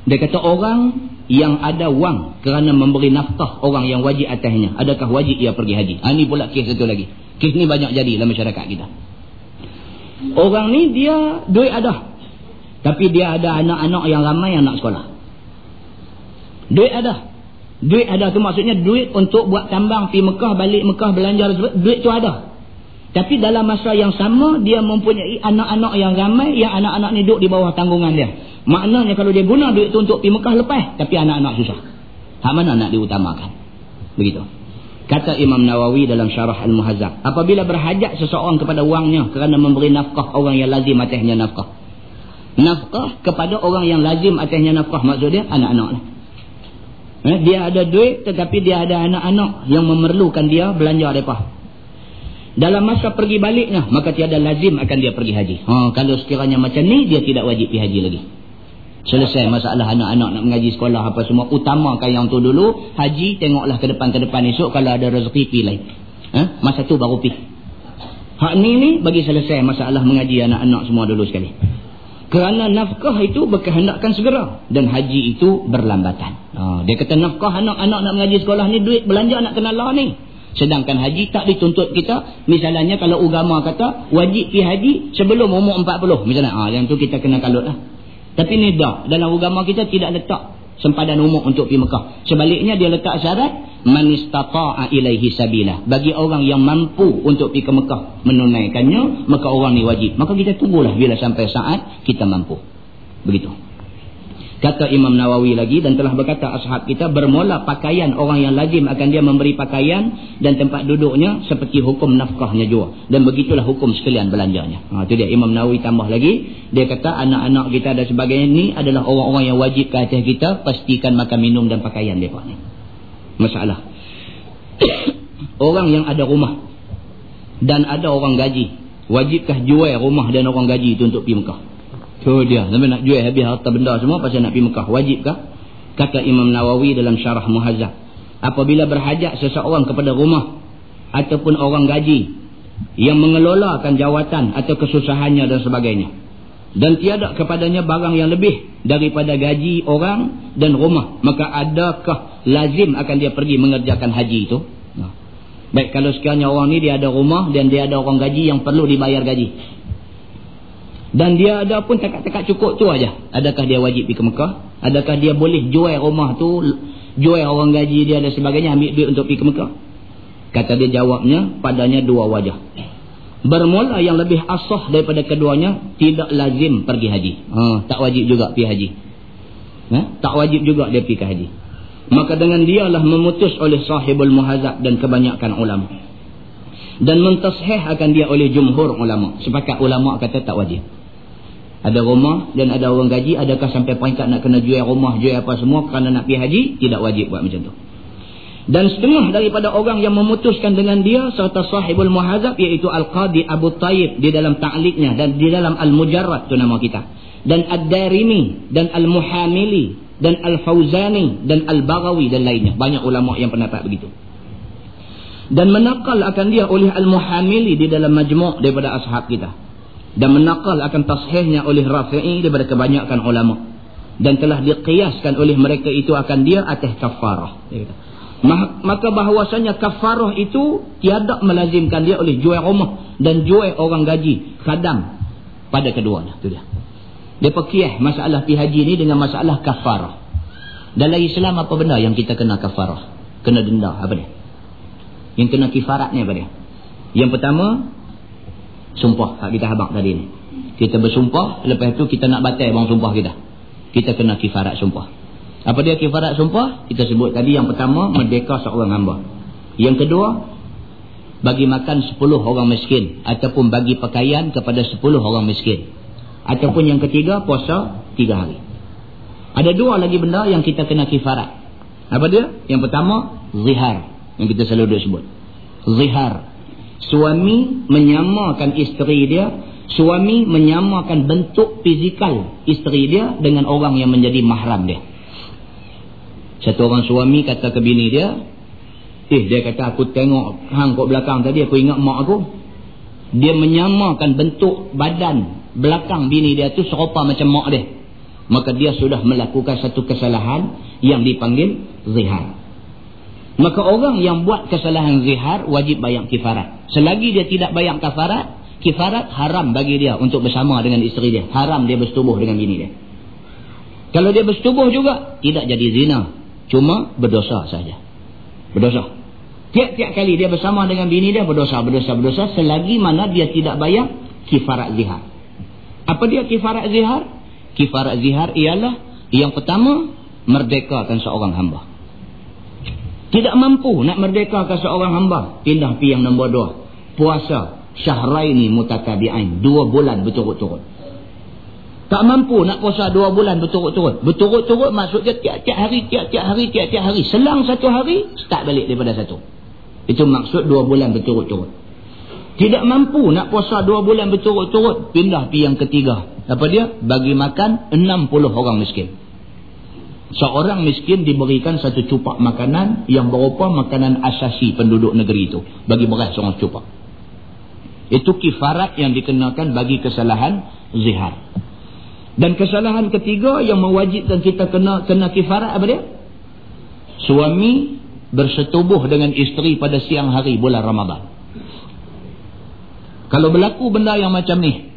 Dia kata orang yang ada wang kerana memberi nafkah orang yang wajib atasnya. Adakah wajib ia pergi haji? Ha, ini pula kes satu lagi. Kes ni banyak jadi dalam masyarakat kita. Orang ni dia duit ada. Tapi dia ada anak-anak yang ramai yang nak sekolah. Duit ada. Duit ada tu maksudnya duit untuk buat tambang pergi Mekah, balik Mekah, belanja. Duit tu ada. Tapi dalam masa yang sama dia mempunyai anak-anak yang ramai yang anak-anak ni duduk di bawah tanggungan dia. Maknanya kalau dia guna duit tu untuk pergi Mekah lepas tapi anak-anak susah. Hak mana nak diutamakan? Begitu. Kata Imam Nawawi dalam Syarah Al-Muhazzab, apabila berhajat seseorang kepada wangnya kerana memberi nafkah orang yang lazim atasnya nafkah. Nafkah kepada orang yang lazim atasnya nafkah maksud dia anak-anak. Eh, dia ada duit tetapi dia ada anak-anak yang memerlukan dia belanja mereka dalam masa pergi baliknya maka tiada lazim akan dia pergi haji. Ha, kalau sekiranya macam ni dia tidak wajib pergi haji lagi. Selesai masalah anak-anak nak mengaji sekolah apa semua utamakan yang tu dulu haji tengoklah ke depan ke depan esok kalau ada rezeki pergi lain. Ha? masa tu baru pergi. Hak ni ni bagi selesai masalah mengaji anak-anak semua dulu sekali. Kerana nafkah itu berkehendakkan segera dan haji itu berlambatan. Ha, dia kata nafkah anak-anak nak mengaji sekolah ni duit belanja nak kena lah ni Sedangkan haji tak dituntut kita. Misalnya kalau agama kata wajib pergi haji sebelum umur 40. Misalnya ah yang tu kita kena kalut lah. Tapi ni tak. Dalam agama kita tidak letak sempadan umur untuk pergi Mekah. Sebaliknya dia letak syarat man istata'a ilaihi sabila. Bagi orang yang mampu untuk pergi ke Mekah menunaikannya, maka orang ni wajib. Maka kita tunggulah bila sampai saat kita mampu. Begitu. Kata Imam Nawawi lagi dan telah berkata ashab kita bermula pakaian orang yang lazim akan dia memberi pakaian dan tempat duduknya seperti hukum nafkahnya juga. Dan begitulah hukum sekalian belanjanya. Ha, itu dia Imam Nawawi tambah lagi. Dia kata anak-anak kita dan sebagainya ini adalah orang-orang yang wajib ke atas kita pastikan makan minum dan pakaian mereka ni. Masalah. orang yang ada rumah dan ada orang gaji. Wajibkah jual rumah dan orang gaji itu untuk pergi Mekah? Tu dia. Sampai nak jual habis harta benda semua pasal nak pergi Mekah. Wajibkah? Kata Imam Nawawi dalam syarah muhazzab. Apabila berhajat seseorang kepada rumah ataupun orang gaji yang mengelolakan jawatan atau kesusahannya dan sebagainya. Dan tiada kepadanya barang yang lebih daripada gaji orang dan rumah. Maka adakah lazim akan dia pergi mengerjakan haji itu? Baik kalau sekiranya orang ni dia ada rumah dan dia ada orang gaji yang perlu dibayar gaji. Dan dia ada pun takat-takat cukup tu aja. Adakah dia wajib pergi ke Mekah? Adakah dia boleh jual rumah tu, jual orang gaji dia dan sebagainya, ambil duit untuk pergi ke Mekah? Kata dia jawabnya, padanya dua wajah. Bermula yang lebih asah daripada keduanya, tidak lazim pergi haji. Ha, tak wajib juga pergi haji. Ha? Tak wajib juga dia pergi ke haji. Maka dengan dialah memutus oleh sahibul muhazab dan kebanyakan ulama. Dan mentashih akan dia oleh jumhur ulama. Sepakat ulama kata tak wajib ada rumah dan ada orang gaji adakah sampai peringkat nak kena jual rumah jual apa semua kerana nak pergi haji tidak wajib buat macam tu. Dan setengah daripada orang yang memutuskan dengan dia serta sahibul muhazab iaitu Al-Qadi Abu Tayyib di dalam ta'liknya dan di dalam Al-Mujarrad tu nama kita. Dan Ad-Darimi dan Al-Muhamili dan Al-Fawzani dan Al-Baghawi dan lainnya. Banyak ulama yang pendapat begitu. Dan menakal akan dia oleh Al-Muhamili di dalam majmuk daripada ashab kita dan menakal akan tashihnya oleh Rafi'i daripada kebanyakan ulama. Dan telah diqiyaskan oleh mereka itu akan dia atas kafarah. Maka bahawasanya kafarah itu tiada melazimkan dia oleh jual rumah dan jual orang gaji khadam pada keduanya. Itu dia. Dia pekiyah masalah pi haji ni dengan masalah kafarah. Dalam Islam apa benda yang kita kena kafarah? Kena denda apa dia yang kena kifarat ni apa dia yang pertama sumpah hak kita habaq tadi ni. Kita bersumpah lepas tu kita nak batal bang sumpah kita. Kita kena kifarat sumpah. Apa dia kifarat sumpah? Kita sebut tadi yang pertama merdeka seorang hamba. Yang kedua bagi makan 10 orang miskin ataupun bagi pakaian kepada 10 orang miskin. Ataupun yang ketiga puasa 3 hari. Ada dua lagi benda yang kita kena kifarat. Apa dia? Yang pertama zihar yang kita selalu sebut. Zihar suami menyamakan isteri dia suami menyamakan bentuk fizikal isteri dia dengan orang yang menjadi mahram dia. Satu orang suami kata ke bini dia eh dia kata aku tengok hang kat belakang tadi aku ingat mak aku. Dia menyamakan bentuk badan belakang bini dia tu serupa macam mak dia. Maka dia sudah melakukan satu kesalahan yang dipanggil zihar Maka orang yang buat kesalahan zihar wajib bayar kifarat. Selagi dia tidak bayar kafarat, kifarat haram bagi dia untuk bersama dengan isteri dia. Haram dia bersetubuh dengan bini dia. Kalau dia bersetubuh juga, tidak jadi zina. Cuma berdosa saja. Berdosa. Tiap-tiap kali dia bersama dengan bini dia, berdosa, berdosa, berdosa. Selagi mana dia tidak bayar kifarat zihar. Apa dia kifarat zihar? Kifarat zihar ialah yang pertama, merdekakan seorang hamba. Tidak mampu nak merdekakan seorang hamba. Pindah pi yang nombor dua. Puasa syahraini mutatabi'ain. Dua bulan berturut-turut. Tak mampu nak puasa dua bulan berturut-turut. Berturut-turut maksudnya tiap-tiap hari, tiap-tiap hari, tiap-tiap hari. Selang satu hari, start balik daripada satu. Itu maksud dua bulan berturut-turut. Tidak mampu nak puasa dua bulan berturut-turut. Pindah pi yang ketiga. Apa dia? Bagi makan 60 orang miskin seorang miskin diberikan satu cupak makanan yang berupa makanan asasi penduduk negeri itu. Bagi beras seorang cupak. Itu kifarat yang dikenakan bagi kesalahan zihar. Dan kesalahan ketiga yang mewajibkan kita kena kena kifarat apa dia? Suami bersetubuh dengan isteri pada siang hari bulan Ramadan. Kalau berlaku benda yang macam ni,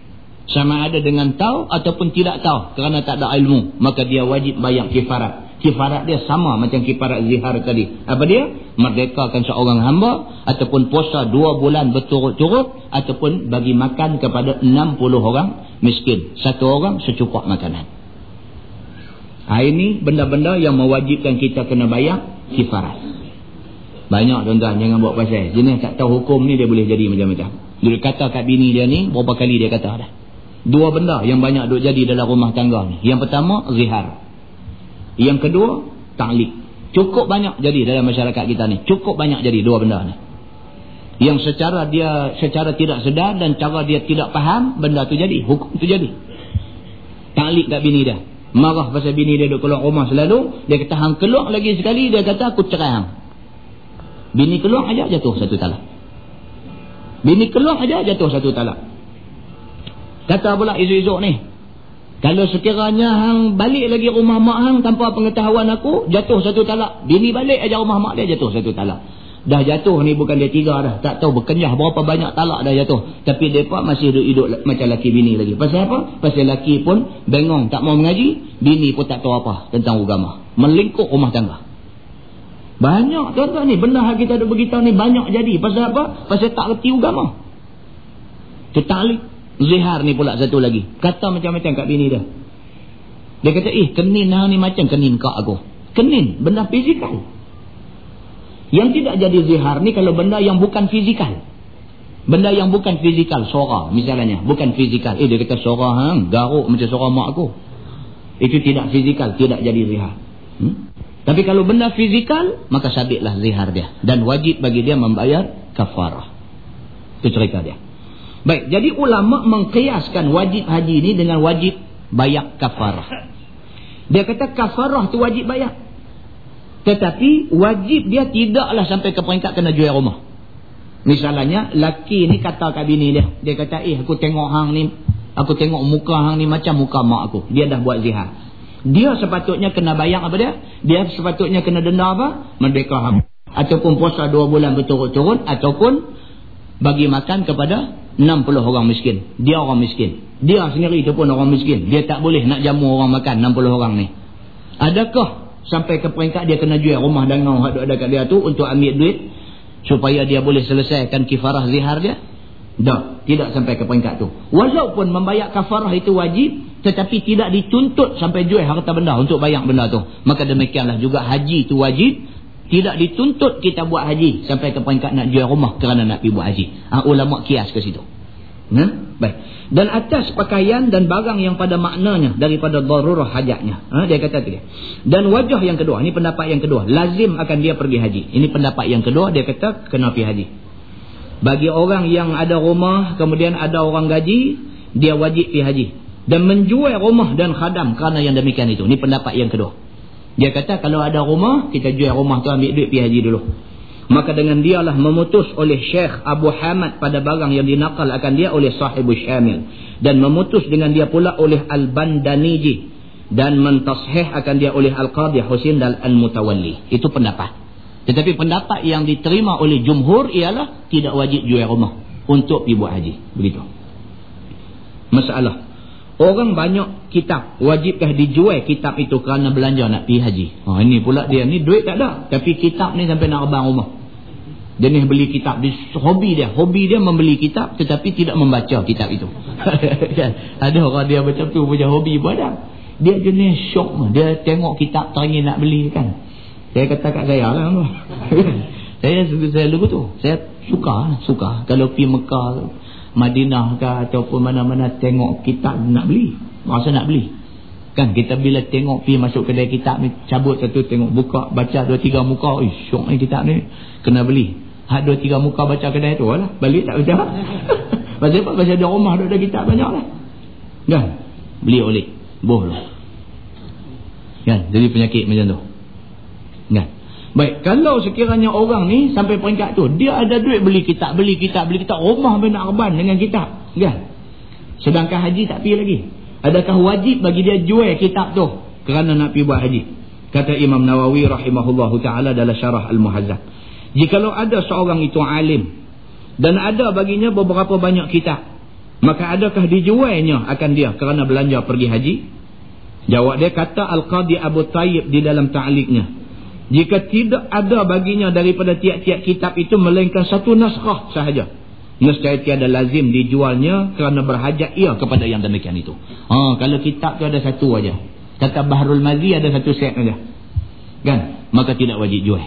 sama ada dengan tahu ataupun tidak tahu kerana tak ada ilmu, maka dia wajib bayar kifarat kifarat dia sama macam kifarat zihar tadi. Apa dia? Merdekakan seorang hamba ataupun puasa dua bulan berturut-turut ataupun bagi makan kepada 60 orang miskin. Satu orang secukup makanan. Ha, ini benda-benda yang mewajibkan kita kena bayar kifarat. Banyak tuan-tuan jangan buat pasal. Jenis tak tahu hukum ni dia boleh jadi macam-macam. Dia kata kat bini dia ni berapa kali dia kata dah. Dua benda yang banyak duk jadi dalam rumah tangga ni. Yang pertama zihar. Yang kedua, ta'liq. Cukup banyak jadi dalam masyarakat kita ni. Cukup banyak jadi dua benda ni. Yang secara dia secara tidak sedar dan cara dia tidak faham, benda tu jadi. Hukum tu jadi. Ta'liq kat bini dia. Marah pasal bini dia duduk keluar rumah selalu. Dia kata, hang keluar lagi sekali. Dia kata, aku cerai hang. Bini keluar aja jatuh satu talak. Bini keluar aja jatuh satu talak. Kata pula isu-isu ni. Kalau sekiranya hang balik lagi rumah mak hang tanpa pengetahuan aku, jatuh satu talak. Bini balik aja rumah mak dia jatuh satu talak. Dah jatuh ni bukan dia tiga dah. Tak tahu berkenyah berapa banyak talak dah jatuh. Tapi mereka masih hidup-hidup macam laki bini lagi. Pasal apa? Pasal laki pun bengong tak mau mengaji. Bini pun tak tahu apa tentang agama. Melingkup rumah tangga. Banyak tuan-tuan ni. Benda yang kita ada beritahu ni banyak jadi. Pasal apa? Pasal tak reti agama. Itu talik. Zihar ni pula satu lagi. Kata macam-macam kat bini dia. Dia kata, eh kenin hang ni macam kenin kak aku. Kenin, benda fizikal. Yang tidak jadi zihar ni kalau benda yang bukan fizikal. Benda yang bukan fizikal, suara misalnya. Bukan fizikal. Eh dia kata suara hang, garuk macam suara mak aku. Itu tidak fizikal, tidak jadi zihar. Hmm? Tapi kalau benda fizikal, maka sabitlah zihar dia. Dan wajib bagi dia membayar kafarah. Itu cerita dia. Baik, jadi ulama mengkiaskan wajib haji ini dengan wajib bayar kafarah. Dia kata kafarah tu wajib bayar. Tetapi wajib dia tidaklah sampai ke peringkat kena jual rumah. Misalnya, laki ni kata kat bini dia. Dia kata, eh aku tengok hang ni, aku tengok muka hang ni macam muka mak aku. Dia dah buat zihar. Dia sepatutnya kena bayar apa dia? Dia sepatutnya kena denda apa? Merdeka hang. Ataupun puasa dua bulan berturut-turut. Ataupun bagi makan kepada 60 orang miskin. Dia orang miskin. Dia sendiri itu pun orang miskin. Dia tak boleh nak jamu orang makan 60 orang ni. Adakah sampai ke peringkat dia kena jual rumah dangau yang ada kat dia tu untuk ambil duit supaya dia boleh selesaikan kifarah zihar dia? Tak. Tidak sampai ke peringkat tu. Walaupun membayar kafarah itu wajib tetapi tidak dituntut sampai jual harta benda untuk bayar benda tu. Maka demikianlah juga haji itu wajib tidak dituntut kita buat haji sampai ke peringkat nak jual rumah kerana nak pergi buat haji. Ha, ulama kias ke situ. Ha? Baik. Dan atas pakaian dan barang yang pada maknanya daripada darurah hajatnya. Ha? Dia kata tu dia. Dan wajah yang kedua. Ini pendapat yang kedua. Lazim akan dia pergi haji. Ini pendapat yang kedua. Dia kata kena pergi haji. Bagi orang yang ada rumah kemudian ada orang gaji. Dia wajib pergi haji. Dan menjual rumah dan khadam kerana yang demikian itu. Ini pendapat yang kedua. Dia kata kalau ada rumah, kita jual rumah tu ambil duit pergi haji dulu. Maka dengan dialah memutus oleh Syekh Abu Hamad pada barang yang dinakal akan dia oleh sahibu Syamil. Dan memutus dengan dia pula oleh Al-Bandaniji. Dan mentashih akan dia oleh Al-Qadhi Husin dan Al-Mutawalli. Itu pendapat. Tetapi pendapat yang diterima oleh jumhur ialah tidak wajib jual rumah. Untuk buat haji. Begitu. Masalah. Orang banyak kitab. Wajibkah dijual kitab itu kerana belanja nak pergi haji? Oh, ini pula dia. Ni duit tak ada. Tapi kitab ni sampai nak rebang rumah. Ni beli kitab. Dia, hobi dia. Hobi dia membeli kitab tetapi tidak membaca kitab itu. ada orang dia macam tu punya hobi ada. Dia jenis syok. Dia tengok kitab teringin nak beli kan. Saya kata kat saya lah. saya, saya lupa tu. Saya suka. Suka. Kalau pergi Mekah Madinah ke ataupun mana-mana tengok kitab nak beli. Masa nak beli. Kan kita bila tengok pergi masuk kedai kitab ni cabut satu tengok buka baca dua tiga muka. Eh syok ni kitab ni kena beli. Hak dua tiga muka baca kedai tu lah. Balik tak baca. Pasal apa? Pasal ada rumah ada kitab banyak lah. Kan? Beli oleh. Boh lah. Kan? Jadi penyakit macam tu. Kan? Baik, kalau sekiranya orang ni sampai peringkat tu, dia ada duit beli kitab, beli kitab, beli kitab, rumah pun nak reban dengan kitab. Kan? Sedangkan haji tak pergi lagi. Adakah wajib bagi dia jual kitab tu kerana nak pergi buat haji? kata Imam Nawawi rahimahullahu taala dalam syarah Al-Muhazzab jikalau ada seorang itu alim dan ada baginya beberapa banyak kitab maka adakah dijualnya akan dia kerana belanja pergi haji jawab dia kata Al-Qadi Abu Tayyib di dalam ta'liknya jika tidak ada baginya daripada tiap-tiap kitab itu melainkan satu naskah sahaja nescaya tiada lazim dijualnya kerana berhajat ia kepada yang demikian itu ha, kalau kitab tu ada satu aja kata Bahrul Mazi ada satu set saja kan maka tidak wajib jual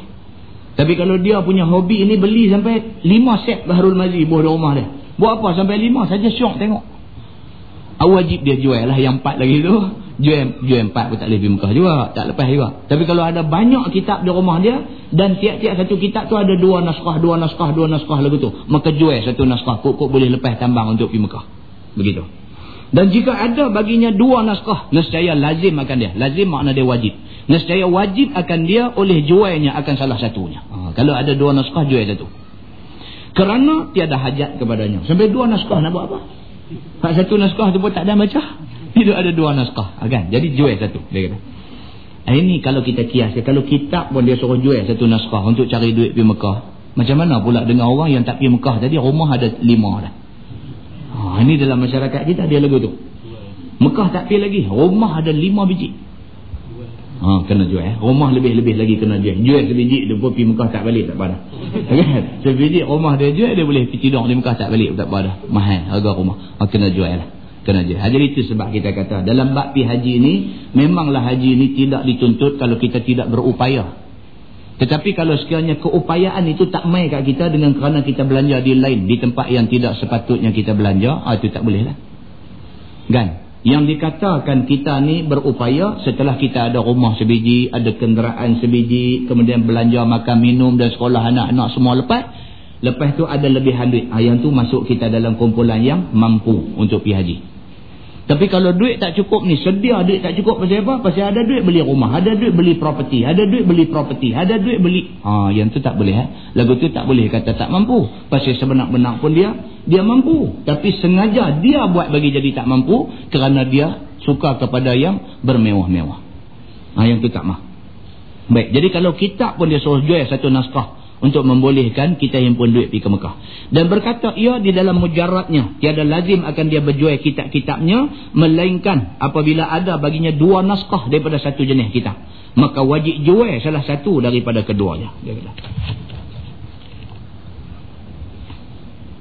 tapi kalau dia punya hobi ini beli sampai lima set Bahrul Mazi buah di rumah dia. Buat apa sampai lima saja syok tengok. Ah, wajib dia jual lah yang empat lagi tu. Jual, jual empat pun tak boleh pergi Mekah juga. Tak lepas juga. Tapi kalau ada banyak kitab di rumah dia. Dan tiap-tiap satu kitab tu ada dua naskah, dua naskah, dua naskah lagu tu. Maka jual satu naskah. Kok-kok boleh lepas tambang untuk pergi Mekah. Begitu. Dan jika ada baginya dua naskah. Nescaya lazim akan dia. Lazim makna dia wajib nescaya wajib akan dia oleh jualnya akan salah satunya. Ha, kalau ada dua naskah jual satu. Kerana tiada hajat kepadanya. Sampai dua naskah nak buat apa? Satu naskah tu pun tak ada baca. Tidak ada dua naskah. Ha, kan? Jadi jual satu. Dia kata. Ha, ini kalau kita kias. Kalau kitab pun dia suruh jual satu naskah untuk cari duit pergi Mekah. Macam mana pula dengan orang yang tak pergi Mekah. Jadi rumah ada lima dah. Ha, ini dalam masyarakat kita dia lagu tu. Mekah tak pergi lagi. Rumah ada lima biji. Ha, kena jual. Eh. Rumah lebih-lebih lagi kena jual. Jual sebiji dia pun pergi Mekah tak balik tak pada. Kan? sebiji rumah dia jual dia boleh pergi tidur di Mekah tak balik tak pada. Mahal harga rumah. Ha, kena jual lah. Kena jual. Ha, jadi itu sebab kita kata dalam bab pi haji ini memanglah haji ini tidak dituntut kalau kita tidak berupaya. Tetapi kalau sekiranya keupayaan itu tak mai kat kita dengan kerana kita belanja di lain di tempat yang tidak sepatutnya kita belanja, ha, itu tak boleh lah. Kan? Yang dikatakan kita ni berupaya setelah kita ada rumah sebiji, ada kenderaan sebiji, kemudian belanja makan minum dan sekolah anak-anak semua lepas. Lepas tu ada lebihan duit. Ah, yang tu masuk kita dalam kumpulan yang mampu untuk pergi haji. Tapi kalau duit tak cukup ni, sedia duit tak cukup pasal apa? Pasal ada duit beli rumah, ada duit beli property, ada duit beli property, ada duit beli... Ha, yang tu tak boleh. Eh? Lagu tu tak boleh kata tak mampu. Pasal sebenar-benar pun dia, dia mampu. Tapi sengaja dia buat bagi jadi tak mampu kerana dia suka kepada yang bermewah-mewah. Ha, yang tu tak mah. Baik, jadi kalau kitab pun dia suruh jual satu naskah untuk membolehkan kita himpun duit pergi ke Mekah. Dan berkata ia di dalam mujaradnya, tiada lazim akan dia berjual kitab-kitabnya, melainkan apabila ada baginya dua naskah daripada satu jenis kitab. Maka wajib jual salah satu daripada keduanya.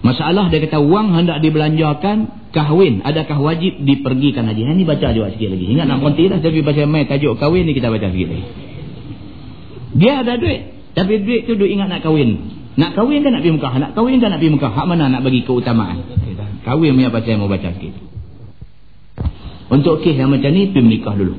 Masalah dia kata wang hendak dibelanjakan kahwin. Adakah wajib dipergikan haji? Ini baca juga sikit lagi. Ingat nak konti lah. Tapi pasal main tajuk kahwin ni kita baca sikit lagi. Dia ada duit. Tapi duit tu duk ingat nak kahwin. Nak kahwin kan nak pergi Mekah? Nak kahwin kan nak pergi Mekah? Hak mana nak bagi keutamaan? Kahwin punya pasal mau baca sikit. Untuk kes yang macam ni, pergi menikah dulu.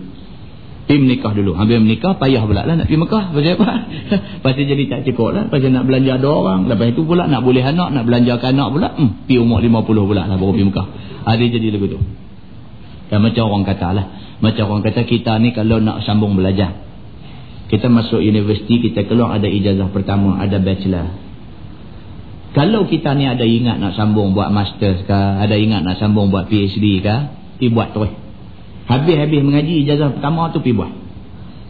Pergi menikah dulu. Habis menikah, payah pula lah nak pergi Mekah. Pasal apa? pasal jadi tak cukup lah. Pasal nak belanja ada orang. Lepas itu pula nak boleh anak, nak belanja ke anak pula. Hmm, pergi umur 50 pula lah baru pergi Mekah. Ada jadi lagu tu. Dan macam orang kata lah. Macam orang kata kita ni kalau nak sambung belajar kita masuk universiti kita keluar ada ijazah pertama ada bachelor. Kalau kita ni ada ingat nak sambung buat master ke ada ingat nak sambung buat PhD ke pergi buat terus. Habis-habis mengaji ijazah pertama tu pergi buat.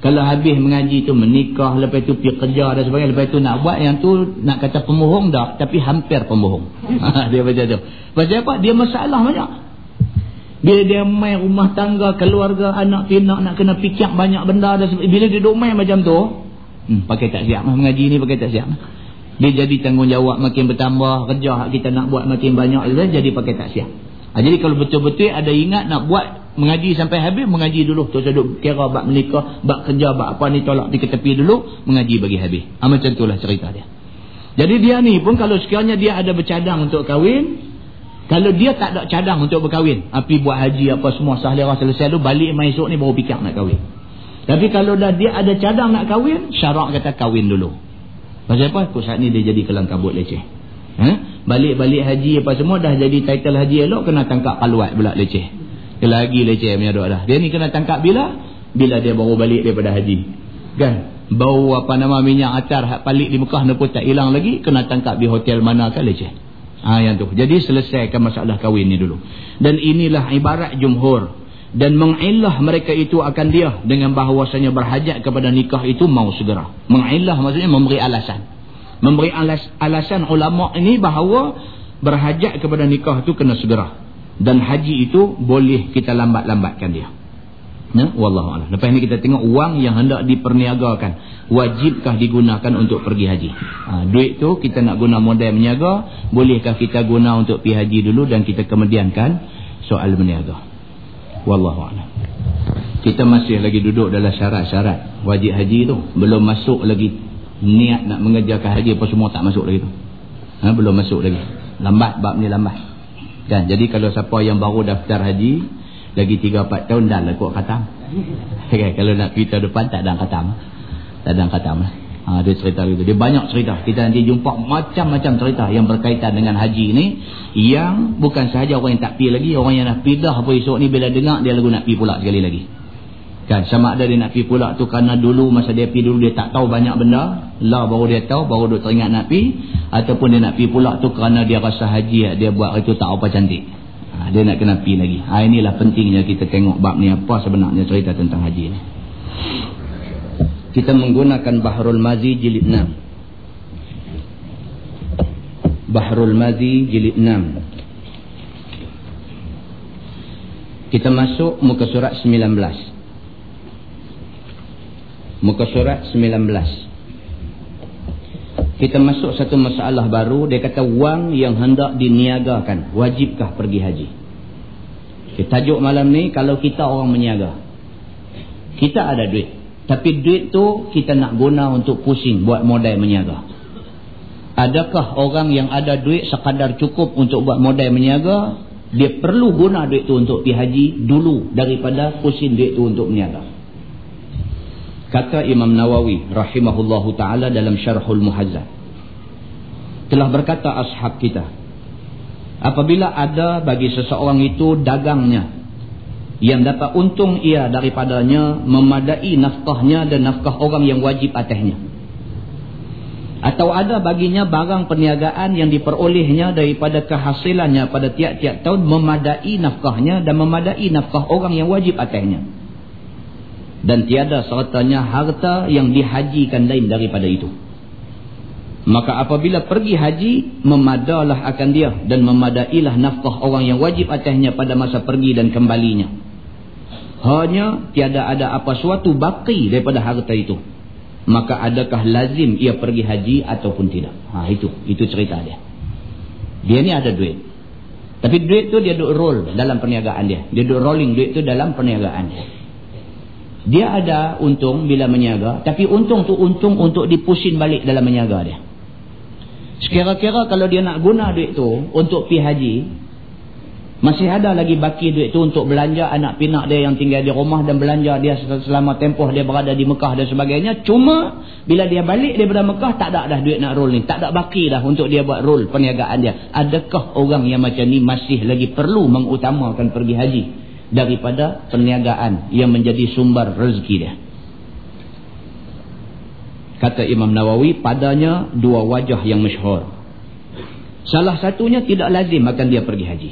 Kalau habis mengaji tu menikah lepas tu pergi kerja dan sebagainya lepas tu nak buat yang tu nak kata pembohong dah tapi hampir pembohong. Dia macam tu. Pasal apa? Dia masalah banyak bila dia main rumah tangga, keluarga, anak pinak nak kena fikir banyak benda. Dan bila dia duduk main macam tu, hmm, pakai tak siap lah mengaji ni, pakai tak siap. Dia jadi tanggungjawab makin bertambah, kerja kita nak buat makin banyak, jadi pakai tak siap. Ha, jadi kalau betul-betul ada ingat nak buat mengaji sampai habis, mengaji dulu. Terus duduk kira bak menikah, bak kerja, bak apa ni tolak di tepi dulu, mengaji bagi habis. Ha, macam itulah cerita dia. Jadi dia ni pun kalau sekiranya dia ada bercadang untuk kahwin, kalau dia tak ada cadang untuk berkahwin, api buat haji apa semua sahlera selesai tu balik mai esok ni baru fikir nak kahwin. Tapi kalau dah dia ada cadang nak kahwin, syarak kata kahwin dulu. Pasal apa? Kau saat ni dia jadi kelang kabut leceh. Eh? Balik-balik haji apa semua dah jadi title haji elok kena tangkap paluat pula leceh. Lagi leceh punya dok dah. Dia ni kena tangkap bila? Bila dia baru balik daripada haji. Kan? Bau apa nama minyak atar palik di Mekah ni pun tak hilang lagi, kena tangkap di hotel mana kan leceh. Ha, yang tu. Jadi selesaikan masalah kahwin ni dulu. Dan inilah ibarat jumhur. dan mengilah mereka itu akan dia dengan bahawasanya berhajat kepada nikah itu mau segera mengilah maksudnya memberi alasan memberi alas, alasan ulama ini bahawa berhajat kepada nikah itu kena segera dan haji itu boleh kita lambat-lambatkan dia Ya, wallahu a'lam. Lepas ni kita tengok wang yang hendak diperniagakan, wajibkah digunakan untuk pergi haji? Ha, duit tu kita nak guna modal meniaga, bolehkah kita guna untuk pergi haji dulu dan kita kemudiankan soal meniaga? Wallahu a'lam. Kita masih lagi duduk dalam syarat-syarat wajib haji tu, belum masuk lagi niat nak mengerjakan haji apa semua tak masuk lagi tu. Ha, belum masuk lagi. Lambat bab ni lambat. Kan? Jadi kalau siapa yang baru daftar haji, lagi 3-4 tahun dah lah kot khatam. Okay, kalau nak cerita depan tak ada khatam. Tak ada khatam. Lah ha, dia cerita gitu dia banyak cerita. Kita nanti jumpa macam-macam cerita yang berkaitan dengan haji ni yang bukan sahaja orang yang tak pergi lagi orang yang nak pergi dah apa esok ni bila dengar dia lagu nak pergi pula sekali lagi. Kan sama ada dia nak pergi pula tu kerana dulu masa dia pergi dulu dia tak tahu banyak benda. Lah baru dia tahu baru dia teringat nak pergi. Ataupun dia nak pergi pula tu kerana dia rasa haji dia buat itu tak apa cantik Ha, dia nak kena pi lagi. Ha, inilah pentingnya kita tengok bab ni apa sebenarnya cerita tentang haji ni. Kita menggunakan Bahrul Mazi jilid 6. Bahrul Mazi jilid 6. Kita masuk muka surat 19. Muka surat 19 kita masuk satu masalah baru. Dia kata wang yang hendak diniagakan wajibkah pergi haji? Okay, tajuk malam ni kalau kita orang meniaga kita ada duit. Tapi duit tu kita nak guna untuk pusing buat modal meniaga. Adakah orang yang ada duit sekadar cukup untuk buat modal meniaga dia perlu guna duit tu untuk pergi haji dulu daripada pusing duit tu untuk meniaga Kata Imam Nawawi rahimahullahu taala dalam Syarhul Muhazzab. Telah berkata ashab kita, apabila ada bagi seseorang itu dagangnya yang dapat untung ia daripadanya memadai nafkahnya dan nafkah orang yang wajib atasnya. Atau ada baginya barang perniagaan yang diperolehnya daripada kehasilannya pada tiap-tiap tahun memadai nafkahnya dan memadai nafkah orang yang wajib atasnya dan tiada sertanya harta yang dihajikan lain daripada itu. Maka apabila pergi haji, memadalah akan dia dan memadailah nafkah orang yang wajib atasnya pada masa pergi dan kembalinya. Hanya tiada ada apa suatu baki daripada harta itu. Maka adakah lazim ia pergi haji ataupun tidak? Ha, itu itu cerita dia. Dia ni ada duit. Tapi duit tu dia duk roll dalam perniagaan dia. Dia duk rolling duit tu dalam perniagaan dia dia ada untung bila menyaga tapi untung tu untung untuk dipusin balik dalam menyaga dia. Sekira-kira kalau dia nak guna duit tu untuk pi haji masih ada lagi baki duit tu untuk belanja anak pinak dia yang tinggal di rumah dan belanja dia selama tempoh dia berada di Mekah dan sebagainya. Cuma bila dia balik daripada Mekah tak ada dah duit nak roll ni. Tak ada baki dah untuk dia buat roll perniagaan dia. Adakah orang yang macam ni masih lagi perlu mengutamakan pergi haji daripada perniagaan yang menjadi sumber rezeki dia. Kata Imam Nawawi, padanya dua wajah yang masyhur. Salah satunya tidak lazim akan dia pergi haji.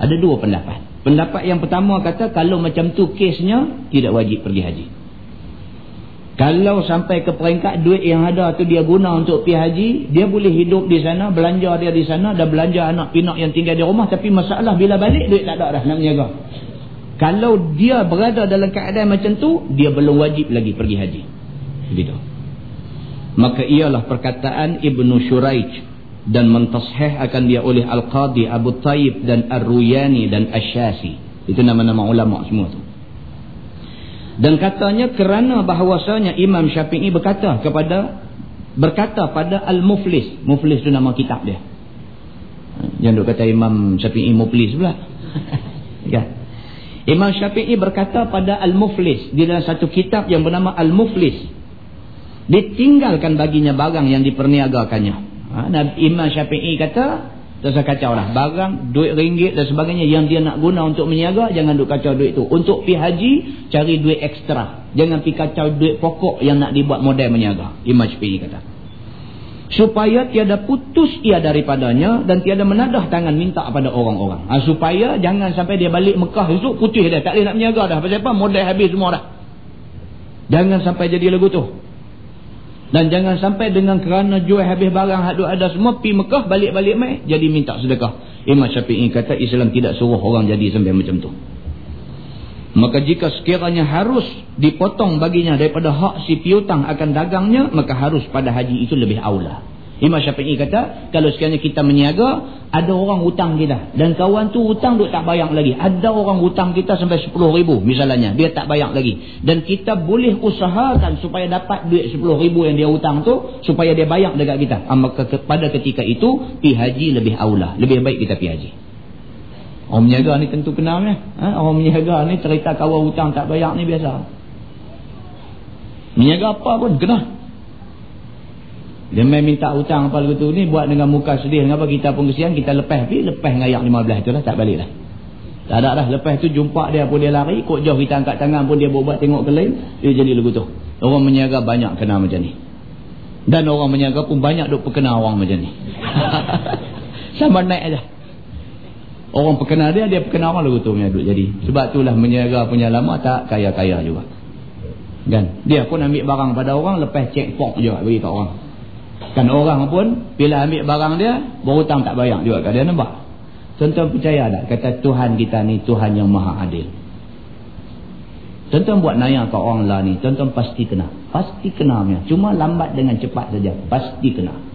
Ada dua pendapat. Pendapat yang pertama kata kalau macam tu kesnya tidak wajib pergi haji. Kalau sampai ke peringkat duit yang ada tu dia guna untuk pergi haji, dia boleh hidup di sana, belanja dia di sana, dan belanja anak pinak yang tinggal di rumah. Tapi masalah bila balik duit tak ada dah nak menjaga. Kalau dia berada dalam keadaan macam tu, dia belum wajib lagi pergi haji. Begitu. Maka ialah perkataan Ibnu Shuraij dan mentashih akan dia oleh Al-Qadi Abu Tayyib dan Ar-Ruyani dan Ash-Shasi. Itu nama-nama ulama semua tu. Dan katanya kerana bahawasanya Imam Syafi'i berkata kepada berkata pada Al-Muflis. Muflis tu nama kitab dia. Yang duk kata Imam Syafi'i Muflis pula. ya. Imam Syafi'i berkata pada Al-Muflis di dalam satu kitab yang bernama Al-Muflis ditinggalkan baginya barang yang diperniagakannya. Ha, Imam Syafi'i kata usah kacau lah barang, duit ringgit dan sebagainya yang dia nak guna untuk meniaga jangan duk kacau duit tu. Untuk pi haji cari duit ekstra. Jangan pi kacau duit pokok yang nak dibuat model meniaga Imam Syafi'i kata supaya tiada putus ia daripadanya dan tiada menadah tangan minta pada orang-orang. Ha, supaya jangan sampai dia balik Mekah esok putih dah. Tak boleh nak menjaga dah. Pasal apa? Modal habis semua dah. Jangan sampai jadi lagu tu. Dan jangan sampai dengan kerana jual habis barang hadut ada semua pi Mekah balik-balik mai jadi minta sedekah. Imam Syafi'i kata Islam tidak suruh orang jadi sampai macam tu. Maka jika sekiranya harus dipotong baginya daripada hak si piutang akan dagangnya maka harus pada haji itu lebih aula. Imam Syafi'i kata, kalau sekiranya kita meniaga, ada orang hutang kita. Dan kawan tu hutang duk tak bayar lagi. Ada orang hutang kita sampai 10 ribu misalnya. Dia tak bayar lagi. Dan kita boleh usahakan supaya dapat duit 10 ribu yang dia hutang tu, supaya dia bayar dekat kita. Ah, maka pada ketika itu, pi haji lebih aula. Lebih baik kita pi haji. Orang meniaga ni tentu kenal ni. Ha? Orang meniaga ni cerita kawan hutang tak bayar ni biasa. Meniaga apa pun kenal. Dia main minta hutang apa lagu tu ni buat dengan muka sedih. Kenapa kita pun kesian kita lepas pi lepas ngayak 15 tu lah tak balik lah. Tak ada lah lepas tu jumpa dia pun dia lari kok jauh kita angkat tangan pun dia buat tengok ke lain dia jadi lagu tu. Orang menyaga banyak kena macam ni. Dan orang menyaga pun banyak duk perkenal orang macam ni. Sama naik aja. Orang perkenal dia dia perkenal orang lagu tu punya duk jadi. Sebab itulah menyaga punya lama tak kaya-kaya juga. Kan? Dia pun ambil barang pada orang lepas cek pok je bagi kat orang. Kan orang pun bila ambil barang dia berhutang tak bayar juga kan dia nampak. Tuan-tuan percaya tak kata Tuhan kita ni Tuhan yang maha adil. Tuan-tuan buat naya ke orang lah ni tuan-tuan pasti kena. Pasti kena punya. Cuma lambat dengan cepat saja. Pasti kena.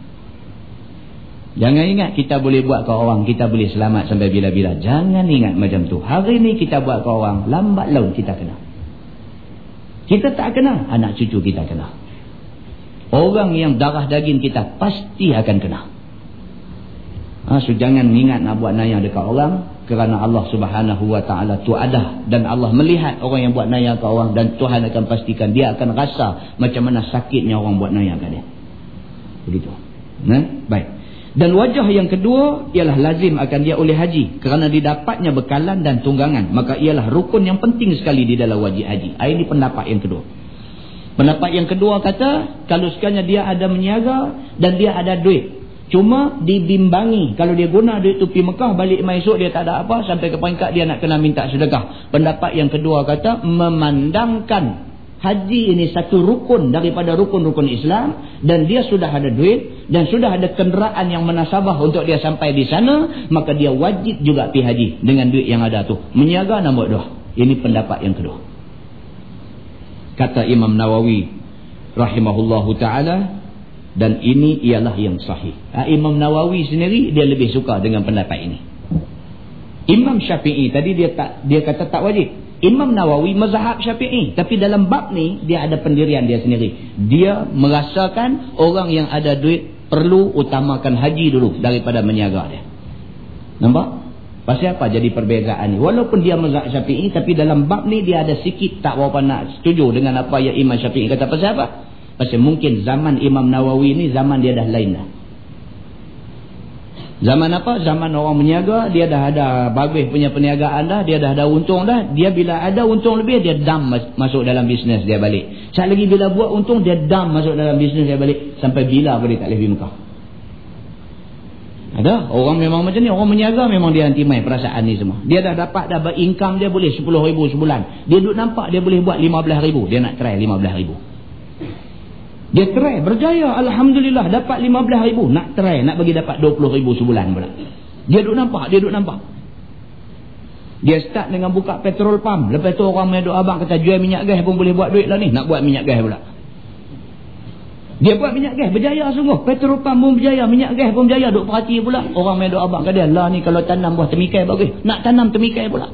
Jangan ingat kita boleh buat ke orang kita boleh selamat sampai bila-bila. Jangan ingat macam tu. Hari ni kita buat ke orang lambat laun kita kena. Kita tak kena anak cucu kita kena. Orang yang darah daging kita pasti akan kena. Ha, so jangan ingat nak buat naya dekat orang. Kerana Allah subhanahu wa ta'ala tu ada. Dan Allah melihat orang yang buat naya ke orang. Dan Tuhan akan pastikan dia akan rasa macam mana sakitnya orang buat naya ke dia. Begitu. Nah, Baik. Dan wajah yang kedua ialah lazim akan dia oleh haji. Kerana didapatnya bekalan dan tunggangan. Maka ialah rukun yang penting sekali di dalam wajib haji. Ini pendapat yang kedua. Pendapat yang kedua kata, kalau sekiranya dia ada meniaga dan dia ada duit. Cuma dibimbangi. Kalau dia guna duit tu pergi Mekah, balik esok dia tak ada apa. Sampai ke peringkat dia nak kena minta sedekah. Pendapat yang kedua kata, memandangkan haji ini satu rukun daripada rukun-rukun Islam. Dan dia sudah ada duit. Dan sudah ada kenderaan yang menasabah untuk dia sampai di sana. Maka dia wajib juga pergi haji dengan duit yang ada tu. Meniaga nombor dua. Ini pendapat yang kedua kata Imam Nawawi rahimahullahu taala dan ini ialah yang sahih. Ha, Imam Nawawi sendiri dia lebih suka dengan pendapat ini. Imam Syafi'i tadi dia tak dia kata tak wajib. Imam Nawawi mazhab Syafi'i tapi dalam bab ni dia ada pendirian dia sendiri. Dia merasakan orang yang ada duit perlu utamakan haji dulu daripada menyaga dia. Nampak? Pasal apa jadi perbezaan ni? Walaupun dia mazhab syafi'i tapi dalam bab ni dia ada sikit tak berapa nak setuju dengan apa yang Imam Syafi'i kata. Pasal apa? Pasal mungkin zaman Imam Nawawi ni zaman dia dah lain dah. Zaman apa? Zaman orang meniaga, dia dah ada bagus punya perniagaan dah, dia dah ada untung dah. Dia bila ada untung lebih, dia dam masuk dalam bisnes dia balik. Sekali lagi bila buat untung, dia dam masuk dalam bisnes dia balik. Sampai bila boleh tak lebih Mekah. Ada orang memang macam ni, orang meniaga memang dia anti main perasaan ni semua. Dia dah dapat dah income dia boleh 10 ribu sebulan. Dia duduk nampak dia boleh buat 15 ribu. Dia nak try 15 ribu. Dia try berjaya alhamdulillah dapat 15 ribu. Nak try nak bagi dapat 20 ribu sebulan pula. Dia duduk nampak, dia duduk nampak. Dia start dengan buka petrol pump. Lepas tu orang main duk abang kata jual minyak gas pun boleh buat duit lah ni. Nak buat minyak gas pula. Dia buat minyak gas berjaya sungguh. Petrol pump pun berjaya, minyak gas pun berjaya. Duk perhati pula. Orang main duk abang kat dia. Lah ni kalau tanam buah temikai bagus. Nak tanam temikai pula.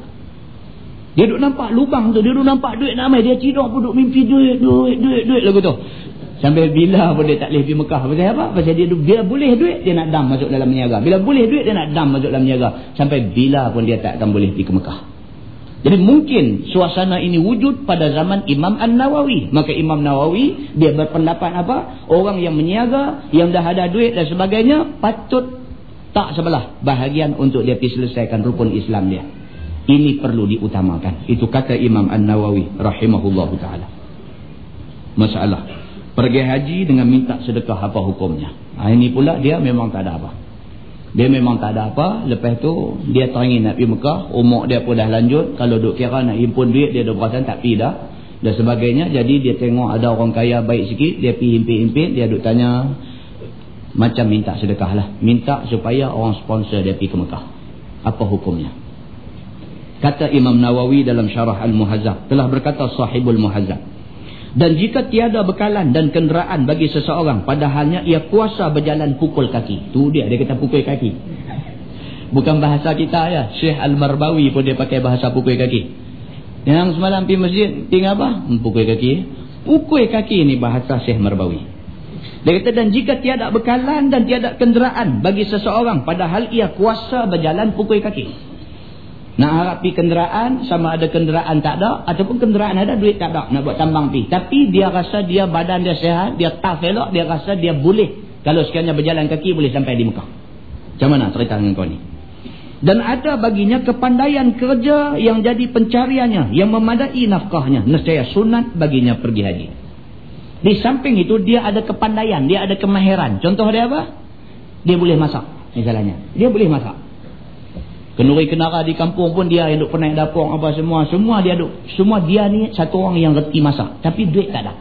Dia duk nampak lubang tu. Dia duk nampak duit nak main. Dia tidur pun duk mimpi duit, duit, duit, duit lagu tu. Sampai bila pun dia tak boleh pergi Mekah. Pasal apa? Pasal dia, dia boleh duit, dia nak dam masuk dalam niaga. Bila boleh duit, dia nak dam masuk dalam niaga. Sampai bila pun dia tak akan boleh pergi ke Mekah. Jadi mungkin suasana ini wujud pada zaman Imam An-Nawawi. Maka Imam Nawawi dia berpendapat apa? Orang yang meniaga, yang dah ada duit dan sebagainya patut tak sebelah bahagian untuk dia pergi selesaikan rukun Islam dia. Ini perlu diutamakan. Itu kata Imam An-Nawawi rahimahullahu taala. Masalah. Pergi haji dengan minta sedekah apa hukumnya. Ha, ini pula dia memang tak ada apa. Dia memang tak ada apa. Lepas tu dia teringin nak pergi Mekah. Umur dia pun dah lanjut. Kalau duk kira nak himpun duit dia dah berasa tak pergi dah. Dan sebagainya. Jadi dia tengok ada orang kaya baik sikit dia pergi himpit-himpit dia duk tanya macam minta sedekah lah. Minta supaya orang sponsor dia pergi ke Mekah. Apa hukumnya? Kata Imam Nawawi dalam syarah Al-Muhazzab. Telah berkata sahibul Muhazzab dan jika tiada bekalan dan kenderaan bagi seseorang padahalnya ia kuasa berjalan pukul kaki. Tu dia dia kata pukul kaki. Bukan bahasa kita ya. Syekh Al-Marbawi pun dia pakai bahasa pukul kaki. Yang semalam pergi masjid tinggal apa? Hmm, pukul kaki. Pukul kaki ni bahasa Syekh Marbawi. Dia kata dan jika tiada bekalan dan tiada kenderaan bagi seseorang padahal ia kuasa berjalan pukul kaki. Nak harap pergi kenderaan, sama ada kenderaan tak ada, ataupun kenderaan ada, duit tak ada, nak buat tambang pergi. Tapi dia rasa dia badan dia sehat, dia tough elok, dia rasa dia boleh. Kalau sekiranya berjalan kaki, boleh sampai di Mekah. Macam mana cerita dengan kau ni? Dan ada baginya kepandaian kerja yang jadi pencariannya, yang memadai nafkahnya. Nescaya sunat baginya pergi haji. Di samping itu, dia ada kepandaian, dia ada kemahiran. Contoh dia apa? Dia boleh masak, misalnya. Dia boleh masak. Kenuri kenara di kampung pun dia yang duk pernah dapur apa semua. Semua dia duk. Semua dia ni satu orang yang reti masak. Tapi duit tak ada.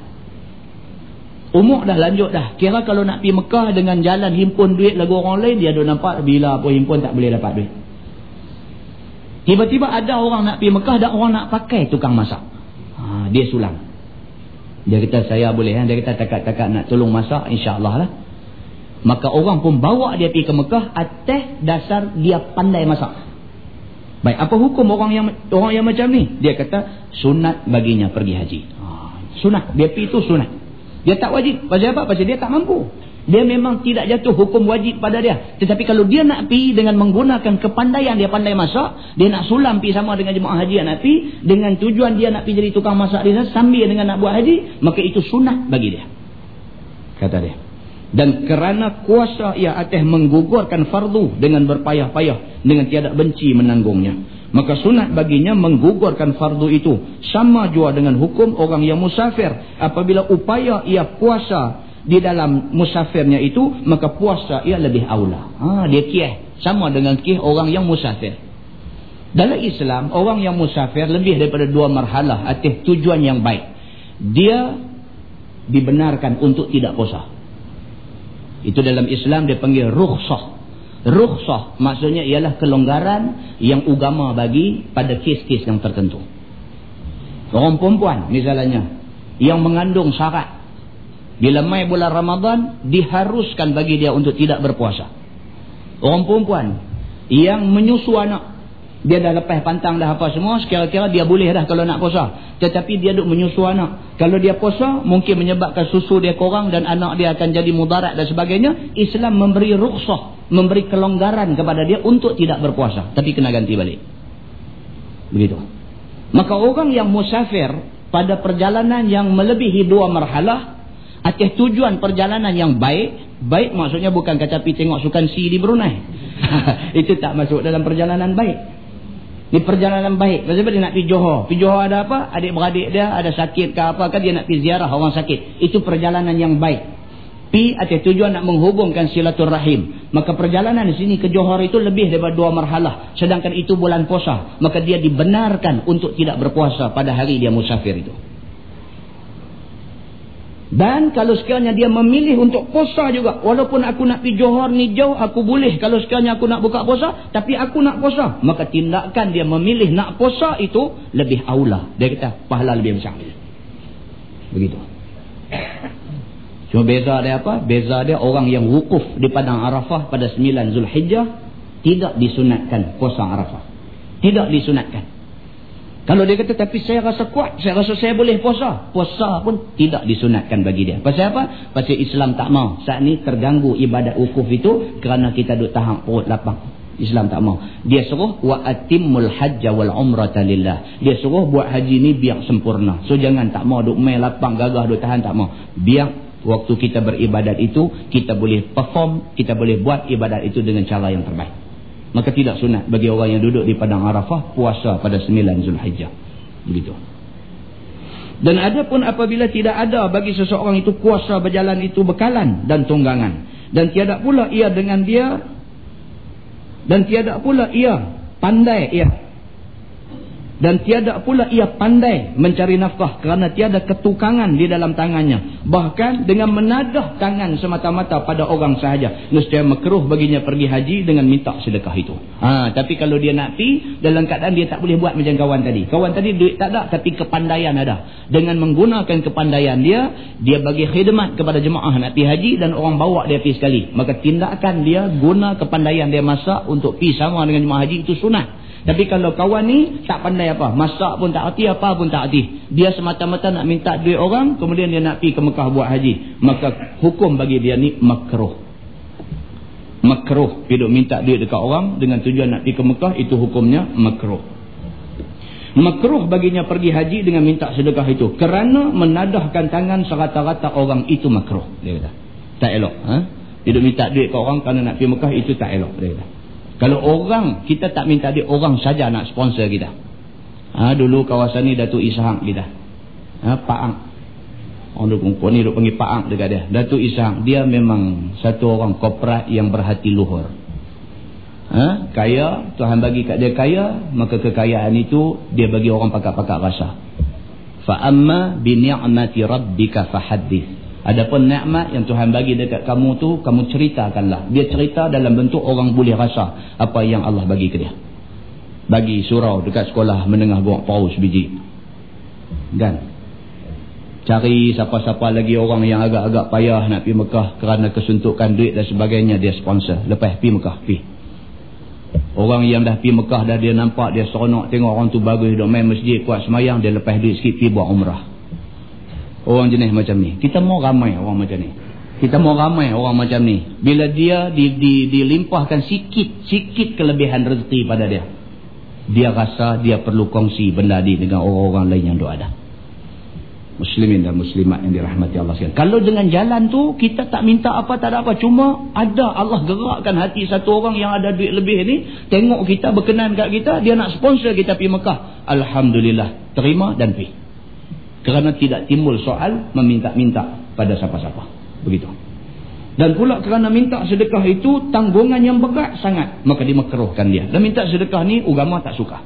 Umur dah lanjut dah. Kira kalau nak pergi Mekah dengan jalan himpun duit lagu orang lain. Dia duk nampak bila pun himpun tak boleh dapat duit. Tiba-tiba ada orang nak pergi Mekah dan orang nak pakai tukang masak. Ha, dia sulam. Dia kata saya boleh. Ha? Dia kata takat-takat nak tolong masak. InsyaAllah lah. Maka orang pun bawa dia pergi ke Mekah atas dasar dia pandai masak. Baik, apa hukum orang yang orang yang macam ni? Dia kata sunat baginya pergi haji. Ha, sunat, dia pergi itu sunat. Dia tak wajib. Pasal apa? Pasal dia tak mampu. Dia memang tidak jatuh hukum wajib pada dia. Tetapi kalau dia nak pergi dengan menggunakan kepandaian dia pandai masak, dia nak sulam pergi sama dengan jemaah haji yang nak pergi, dengan tujuan dia nak pergi jadi tukang masak dia sambil dengan nak buat haji, maka itu sunat bagi dia. Kata dia dan kerana kuasa ia atas menggugurkan fardu dengan berpayah-payah dengan tiada benci menanggungnya. Maka sunat baginya menggugurkan fardu itu sama jua dengan hukum orang yang musafir. Apabila upaya ia puasa di dalam musafirnya itu maka puasa ia lebih aula. Ha, dia kih sama dengan kih orang yang musafir. Dalam Islam orang yang musafir lebih daripada dua marhalah atas tujuan yang baik. Dia dibenarkan untuk tidak puasa itu dalam Islam dia panggil rukhsah. Rukhsah maksudnya ialah kelonggaran yang agama bagi pada kes-kes yang tertentu. Orang perempuan misalnya yang mengandung syarat bila mai bulan Ramadan diharuskan bagi dia untuk tidak berpuasa. Orang perempuan yang menyusu anak dia dah lepas pantang dah apa semua sekira-kira dia boleh dah kalau nak puasa. Tetapi dia duk menyusu anak. Kalau dia puasa mungkin menyebabkan susu dia kurang dan anak dia akan jadi mudarat dan sebagainya Islam memberi rukhsah memberi kelonggaran kepada dia untuk tidak berpuasa. Tapi kena ganti balik. Begitu. Maka orang yang musafir pada perjalanan yang melebihi dua marhalah atas tujuan perjalanan yang baik baik maksudnya bukan kata pergi tengok sukan si di Brunei. Itu tak masuk dalam perjalanan baik di perjalanan baik. Sebab dia nak pergi Johor. Pergi Johor ada apa? Adik-beradik dia ada sakit ke apa kan dia nak pergi ziarah orang sakit. Itu perjalanan yang baik. Pi atas tujuan nak menghubungkan silaturahim. Maka perjalanan di sini ke Johor itu lebih daripada dua marhalah. Sedangkan itu bulan puasa. Maka dia dibenarkan untuk tidak berpuasa pada hari dia musafir itu. Dan kalau sekiranya dia memilih untuk puasa juga. Walaupun aku nak pergi Johor ni jauh, aku boleh. Kalau sekiranya aku nak buka puasa, tapi aku nak puasa. Maka tindakan dia memilih nak puasa itu lebih aula. Dia kata pahala lebih besar. Begitu. Cuma beza dia apa? Beza dia orang yang wukuf di Padang Arafah pada 9 Zulhijjah tidak disunatkan puasa Arafah. Tidak disunatkan. Kalau dia kata tapi saya rasa kuat, saya rasa saya boleh puasa. Puasa pun tidak disunatkan bagi dia. Pasal apa? Pasal Islam tak mau. Saat ni terganggu ibadat wukuf itu kerana kita duduk tahan perut lapang. Islam tak mau. Dia suruh wa atimmul hajja wal umrata lillah. Dia suruh buat haji ni biar sempurna. So jangan tak mau duduk main lapang gagah duduk tahan tak mau. Biar waktu kita beribadat itu kita boleh perform, kita boleh buat ibadat itu dengan cara yang terbaik maka tidak sunat bagi orang yang duduk di padang Arafah puasa pada 9 Zulhijjah begitu Dan ada pun apabila tidak ada bagi seseorang itu kuasa berjalan itu bekalan dan tunggangan. Dan tiada pula ia dengan dia. Dan tiada pula ia pandai ia dan tiada pula ia pandai mencari nafkah kerana tiada ketukangan di dalam tangannya. Bahkan dengan menadah tangan semata-mata pada orang sahaja. Nescaya makruh baginya pergi haji dengan minta sedekah itu. Ha, tapi kalau dia nak pi dalam keadaan dia tak boleh buat macam kawan tadi. Kawan tadi duit tak ada tapi kepandaian ada. Dengan menggunakan kepandaian dia dia bagi khidmat kepada jemaah nak pi haji dan orang bawa dia pi sekali. Maka tindakan dia guna kepandaian dia masak untuk pi sama dengan jemaah haji itu sunat tapi kalau kawan ni tak pandai apa. Masak pun tak hati, apa pun tak hati. Dia semata-mata nak minta duit orang, kemudian dia nak pergi ke Mekah buat haji. Maka hukum bagi dia ni makruh. Makruh. Hidup minta duit dekat orang dengan tujuan nak pergi ke Mekah, itu hukumnya makruh. Makruh baginya pergi haji dengan minta sedekah itu. Kerana menadahkan tangan serata-rata orang itu makruh. Dia kata. Tak elok. Ha? Hidup minta duit ke orang kerana nak pergi Mekah, itu tak elok. Dia kata. Kalau orang, kita tak minta dia, orang saja nak sponsor kita. Ha, dulu kawasan ni Datuk Ishak kita. Ha, Pak Ang. Orang dukung ni duk panggil Pak Ang dekat dia. Datuk Ishak, dia memang satu orang korporat yang berhati luhur. Ha, kaya, Tuhan bagi kat dia kaya, maka kekayaan itu dia bagi orang pakak-pakak rasa. Fa'amma bini'amati rabbika fahadith. Adapun nikmat yang Tuhan bagi dekat kamu tu, kamu ceritakanlah. Dia cerita dalam bentuk orang boleh rasa apa yang Allah bagi ke dia. Bagi surau dekat sekolah menengah buat paus biji. Dan cari siapa-siapa lagi orang yang agak-agak payah nak pergi Mekah kerana kesuntukan duit dan sebagainya dia sponsor. Lepas pergi Mekah, pergi. Orang yang dah pergi Mekah dah dia nampak, dia seronok tengok orang tu bagus, duduk main masjid, kuat semayang, dia lepas duit sikit pergi buat umrah. Orang jenis macam ni. Kita mau ramai orang macam ni. Kita mau ramai orang macam ni. Bila dia di, di, dilimpahkan sikit, sikit kelebihan rezeki pada dia. Dia rasa dia perlu kongsi benda ni dengan orang-orang lain yang ada. Muslimin dan muslimat yang dirahmati Allah sekalian. Kalau dengan jalan tu, kita tak minta apa, tak ada apa. Cuma ada Allah gerakkan hati satu orang yang ada duit lebih ni. Tengok kita, berkenan kat kita. Dia nak sponsor kita pergi Mekah. Alhamdulillah. Terima dan pergi kerana tidak timbul soal meminta-minta pada siapa-siapa. Begitu. Dan pula kerana minta sedekah itu tanggungan yang berat sangat maka dimakruhkan dia. Dan minta sedekah ni agama tak suka.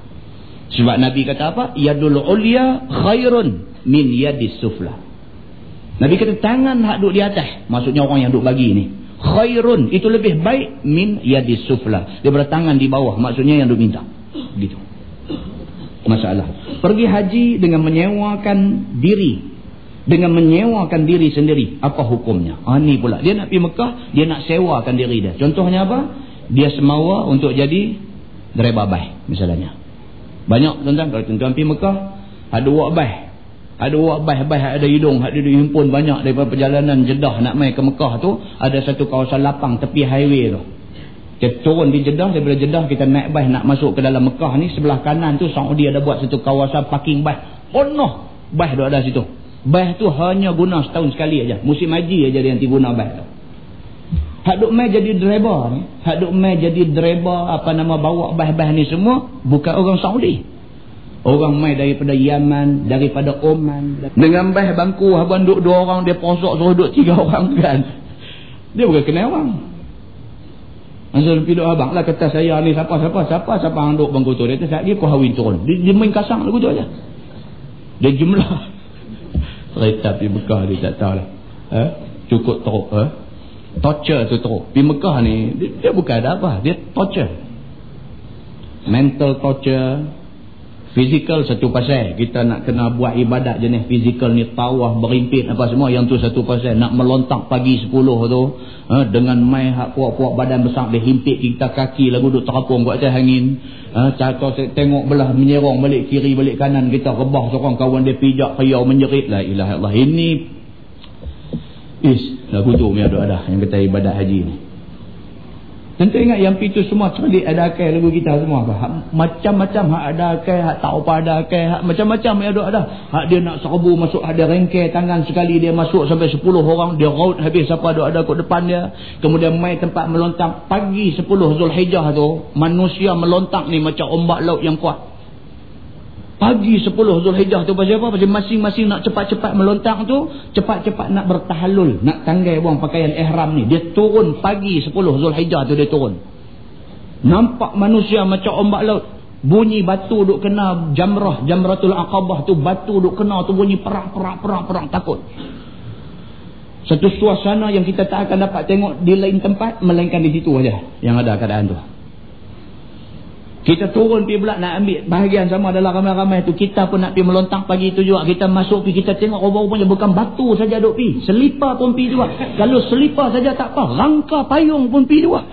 Sebab Nabi kata apa? Yadul ulia khairun min yadis sufla. Nabi kata tangan hak duduk di atas. Maksudnya orang yang duduk bagi ni. Khairun. Itu lebih baik min yadis sufla daripada tangan di bawah. Maksudnya yang duduk minta. Gitu masalah. Pergi haji dengan menyewakan diri. Dengan menyewakan diri sendiri. Apa hukumnya? Ha, ni pula. Dia nak pergi Mekah, dia nak sewakan diri dia. Contohnya apa? Dia semawa untuk jadi driver baik misalnya. Banyak tuan-tuan. Kalau tuan-tuan pergi Mekah, ada wak baik. Ada wak baik-baik, ada hidung, ada himpun banyak daripada perjalanan jedah nak main ke Mekah tu. Ada satu kawasan lapang tepi highway tu. Kita turun di Jeddah, daripada Jeddah kita naik bas nak masuk ke dalam Mekah ni. Sebelah kanan tu Saudi ada buat satu kawasan parking bas. Penuh bas tu ada situ. Bas tu hanya guna setahun sekali aja. Musim haji aja dia nanti guna bas tu. Hak duk mai jadi driver ni. Hak duk mai jadi driver apa nama bawa bas-bas ni semua. Bukan orang Saudi. Orang mai daripada Yaman, daripada Oman. Dengan bas bangku, abang duduk dua orang, dia posok suruh duduk tiga orang kan. Dia bukan kenal orang. Masa pergi duduk abang lah kata saya ni siapa siapa siapa siapa yang duduk bangku tu. Dia kata dia kau hawin turun. Dia, dia main kasang lagu tu aja. Dia jumlah. Kereta pergi Mekah dia tak tahu lah. Eh? Cukup teruk. Eh? Torture tu teruk. Pergi Mekah ni dia, dia bukan ada apa. Dia torture. Mental torture. Fizikal satu pasal. Kita nak kena buat ibadat jenis fizikal ni. Tawah, berimpit apa semua. Yang tu satu pasal. Nak melontak pagi sepuluh tu. Ha, dengan mai hak puak-puak badan besar. Dia himpit kita kaki lagu duduk terapung buat cahaya angin. Ha, tengok belah menyerong balik kiri balik kanan. Kita rebah seorang kawan dia pijak kayau menjerit. La ilah Allah. Ini. Is. Lagu tu ada ada. Yang kata ibadat haji ni. Tentu ingat yang itu semua cerdik ada akal lagu kita semua. Macam-macam hak ada akal, hak tak apa ada akal, macam-macam yang ada. Hak dia nak serbu masuk ada rengke tangan sekali dia masuk sampai 10 orang dia raut habis siapa ada ada kat depan dia. Kemudian mai tempat melontak pagi 10 Zulhijjah tu manusia melontak ni macam ombak laut yang kuat. Pagi 10 Zulhijjah tu pasal apa? Pasal masing-masing nak cepat-cepat melontang tu, cepat-cepat nak bertahalul, nak tanggai buang pakaian ihram ni. Dia turun pagi 10 Zulhijjah tu dia turun. Nampak manusia macam ombak laut. Bunyi batu duk kena jamrah, jamratul aqabah tu batu duk kena tu bunyi perang, perang, perang, perang, takut. Satu suasana yang kita tak akan dapat tengok di lain tempat, melainkan di situ aja yang ada keadaan tu. Kita turun pergi pula nak ambil bahagian sama adalah ramai-ramai tu. Kita pun nak pergi melontang pagi tu juga. Kita masuk pergi, kita tengok rupa-rupanya bukan batu saja duk pergi. Selipar pun pergi juga. Kalau selipar saja tak apa, rangka payung pun pergi juga.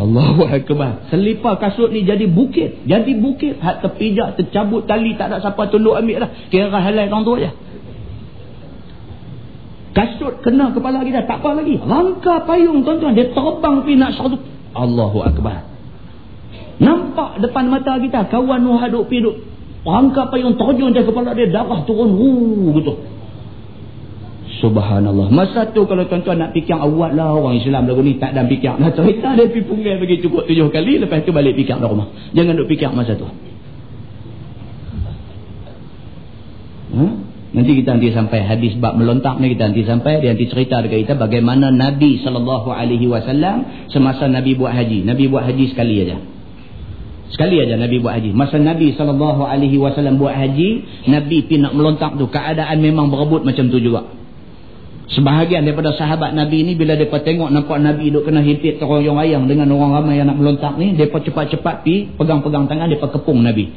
Allahu Akbar. Selipar kasut ni jadi bukit. Jadi bukit. Hak terpijak, tercabut tali, tak ada siapa tolong ambil lah. Kira halal orang tu aja. Kasut kena kepala kita, tak apa lagi. Rangka payung tuan-tuan, dia terbang pergi nak satu. Allahu Akbar. Nampak depan mata kita kawan Nuh haduk pi duk rangka payung terjun dari kepala dia darah turun hu gitu. Subhanallah. Masa tu kalau tuan-tuan nak fikir awal lah orang Islam lagu ni tak ada fikir. Nah cerita dia pergi punggil bagi cukup tujuh kali lepas tu balik fikir dah rumah. Jangan duk fikir masa tu. Hmm? Nanti kita nanti sampai hadis bab melontak ni kita nanti sampai dia nanti cerita dekat kita bagaimana Nabi wasallam semasa Nabi buat haji. Nabi buat haji sekali aja. Sekali aja Nabi buat haji. Masa Nabi SAW buat haji, Nabi pergi nak melontak tu. Keadaan memang berebut macam tu juga. Sebahagian daripada sahabat Nabi ni bila mereka tengok nampak Nabi duk kena himpit teroyong ayam dengan orang ramai yang nak melontak ni, mereka cepat-cepat pi pegang-pegang tangan, mereka kepung Nabi.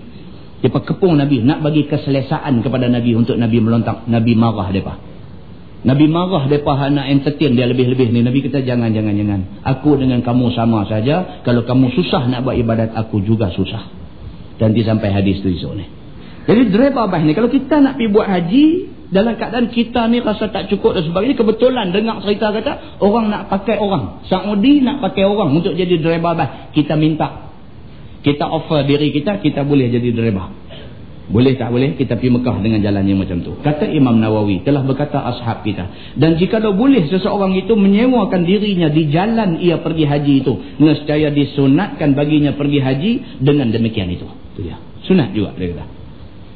Mereka kepung Nabi, nak bagi keselesaan kepada Nabi untuk Nabi melontak. Nabi marah mereka. Nabi marah mereka nak entertain dia lebih-lebih ni. Nabi kata jangan, jangan, jangan. Aku dengan kamu sama saja. Kalau kamu susah nak buat ibadat, aku juga susah. Nanti sampai hadis tu esok ni. Jadi driver bah ni. Kalau kita nak pergi buat haji, dalam keadaan kita ni rasa tak cukup dan sebagainya. Kebetulan dengar cerita kata, orang nak pakai orang. Saudi nak pakai orang untuk jadi driver bah. Kita minta. Kita offer diri kita, kita boleh jadi driver. Boleh tak boleh kita pergi Mekah dengan jalan yang macam tu. Kata Imam Nawawi telah berkata ashab kita. Dan jika dah boleh seseorang itu menyewakan dirinya di jalan ia pergi haji itu. Nescaya disunatkan baginya pergi haji dengan demikian itu. Itu dia. Sunat juga dia kata.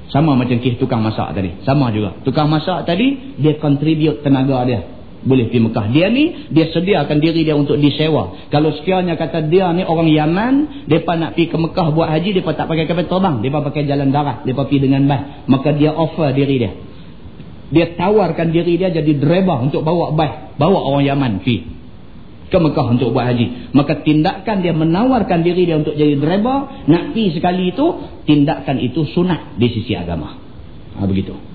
Sama macam kih tukang masak tadi. Sama juga. Tukang masak tadi dia contribute tenaga dia boleh pergi Mekah. Dia ni, dia sediakan diri dia untuk disewa. Kalau sekiranya kata dia ni orang Yaman, mereka nak pergi ke Mekah buat haji, mereka tak pakai kapal terbang. Mereka pakai jalan darat. Mereka pergi dengan bas. Maka dia offer diri dia. Dia tawarkan diri dia jadi driver untuk bawa bas. Bawa orang Yaman pergi ke Mekah untuk buat haji. Maka tindakan dia menawarkan diri dia untuk jadi driver, nak pergi sekali itu, tindakan itu sunat di sisi agama. Ha, begitu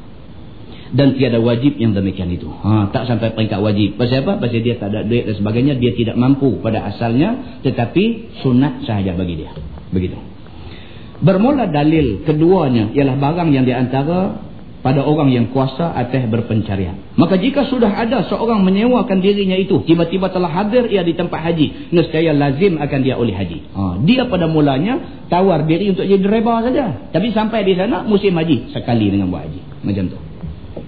dan tiada wajib yang demikian itu. Ha, tak sampai peringkat wajib. Pasal apa? Pasal dia tak ada duit dan sebagainya. Dia tidak mampu pada asalnya. Tetapi sunat sahaja bagi dia. Begitu. Bermula dalil keduanya ialah barang yang diantara pada orang yang kuasa atas berpencarian. Maka jika sudah ada seorang menyewakan dirinya itu, tiba-tiba telah hadir ia di tempat haji, nescaya lazim akan dia oleh haji. Ha, dia pada mulanya tawar diri untuk jadi driver saja. Tapi sampai di sana musim haji sekali dengan buat haji. Macam tu.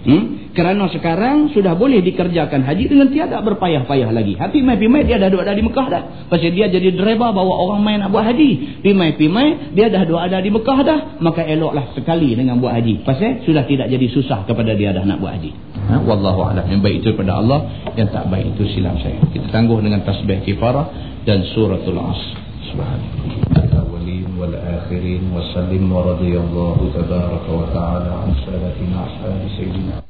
Hmm? Kerana sekarang sudah boleh dikerjakan haji dengan tiada berpayah-payah lagi. Pimai-pimai dia dah duduk ada di Mekah dah. Pasal dia jadi driver bawa orang main nak buat haji. Pimai-pimai dia dah duduk ada di Mekah dah. Maka eloklah sekali dengan buat haji. Pasal sudah tidak jadi susah kepada dia dah nak buat haji. Ha? Wallahu'alam. Yang baik itu kepada Allah. Yang tak baik itu silap saya. Kita tangguh dengan tasbih kifarah dan suratul as. Subhanallah. والآخرين وسلم ورضي الله تبارك وتعالى عن سادتنا أصحاب سيدنا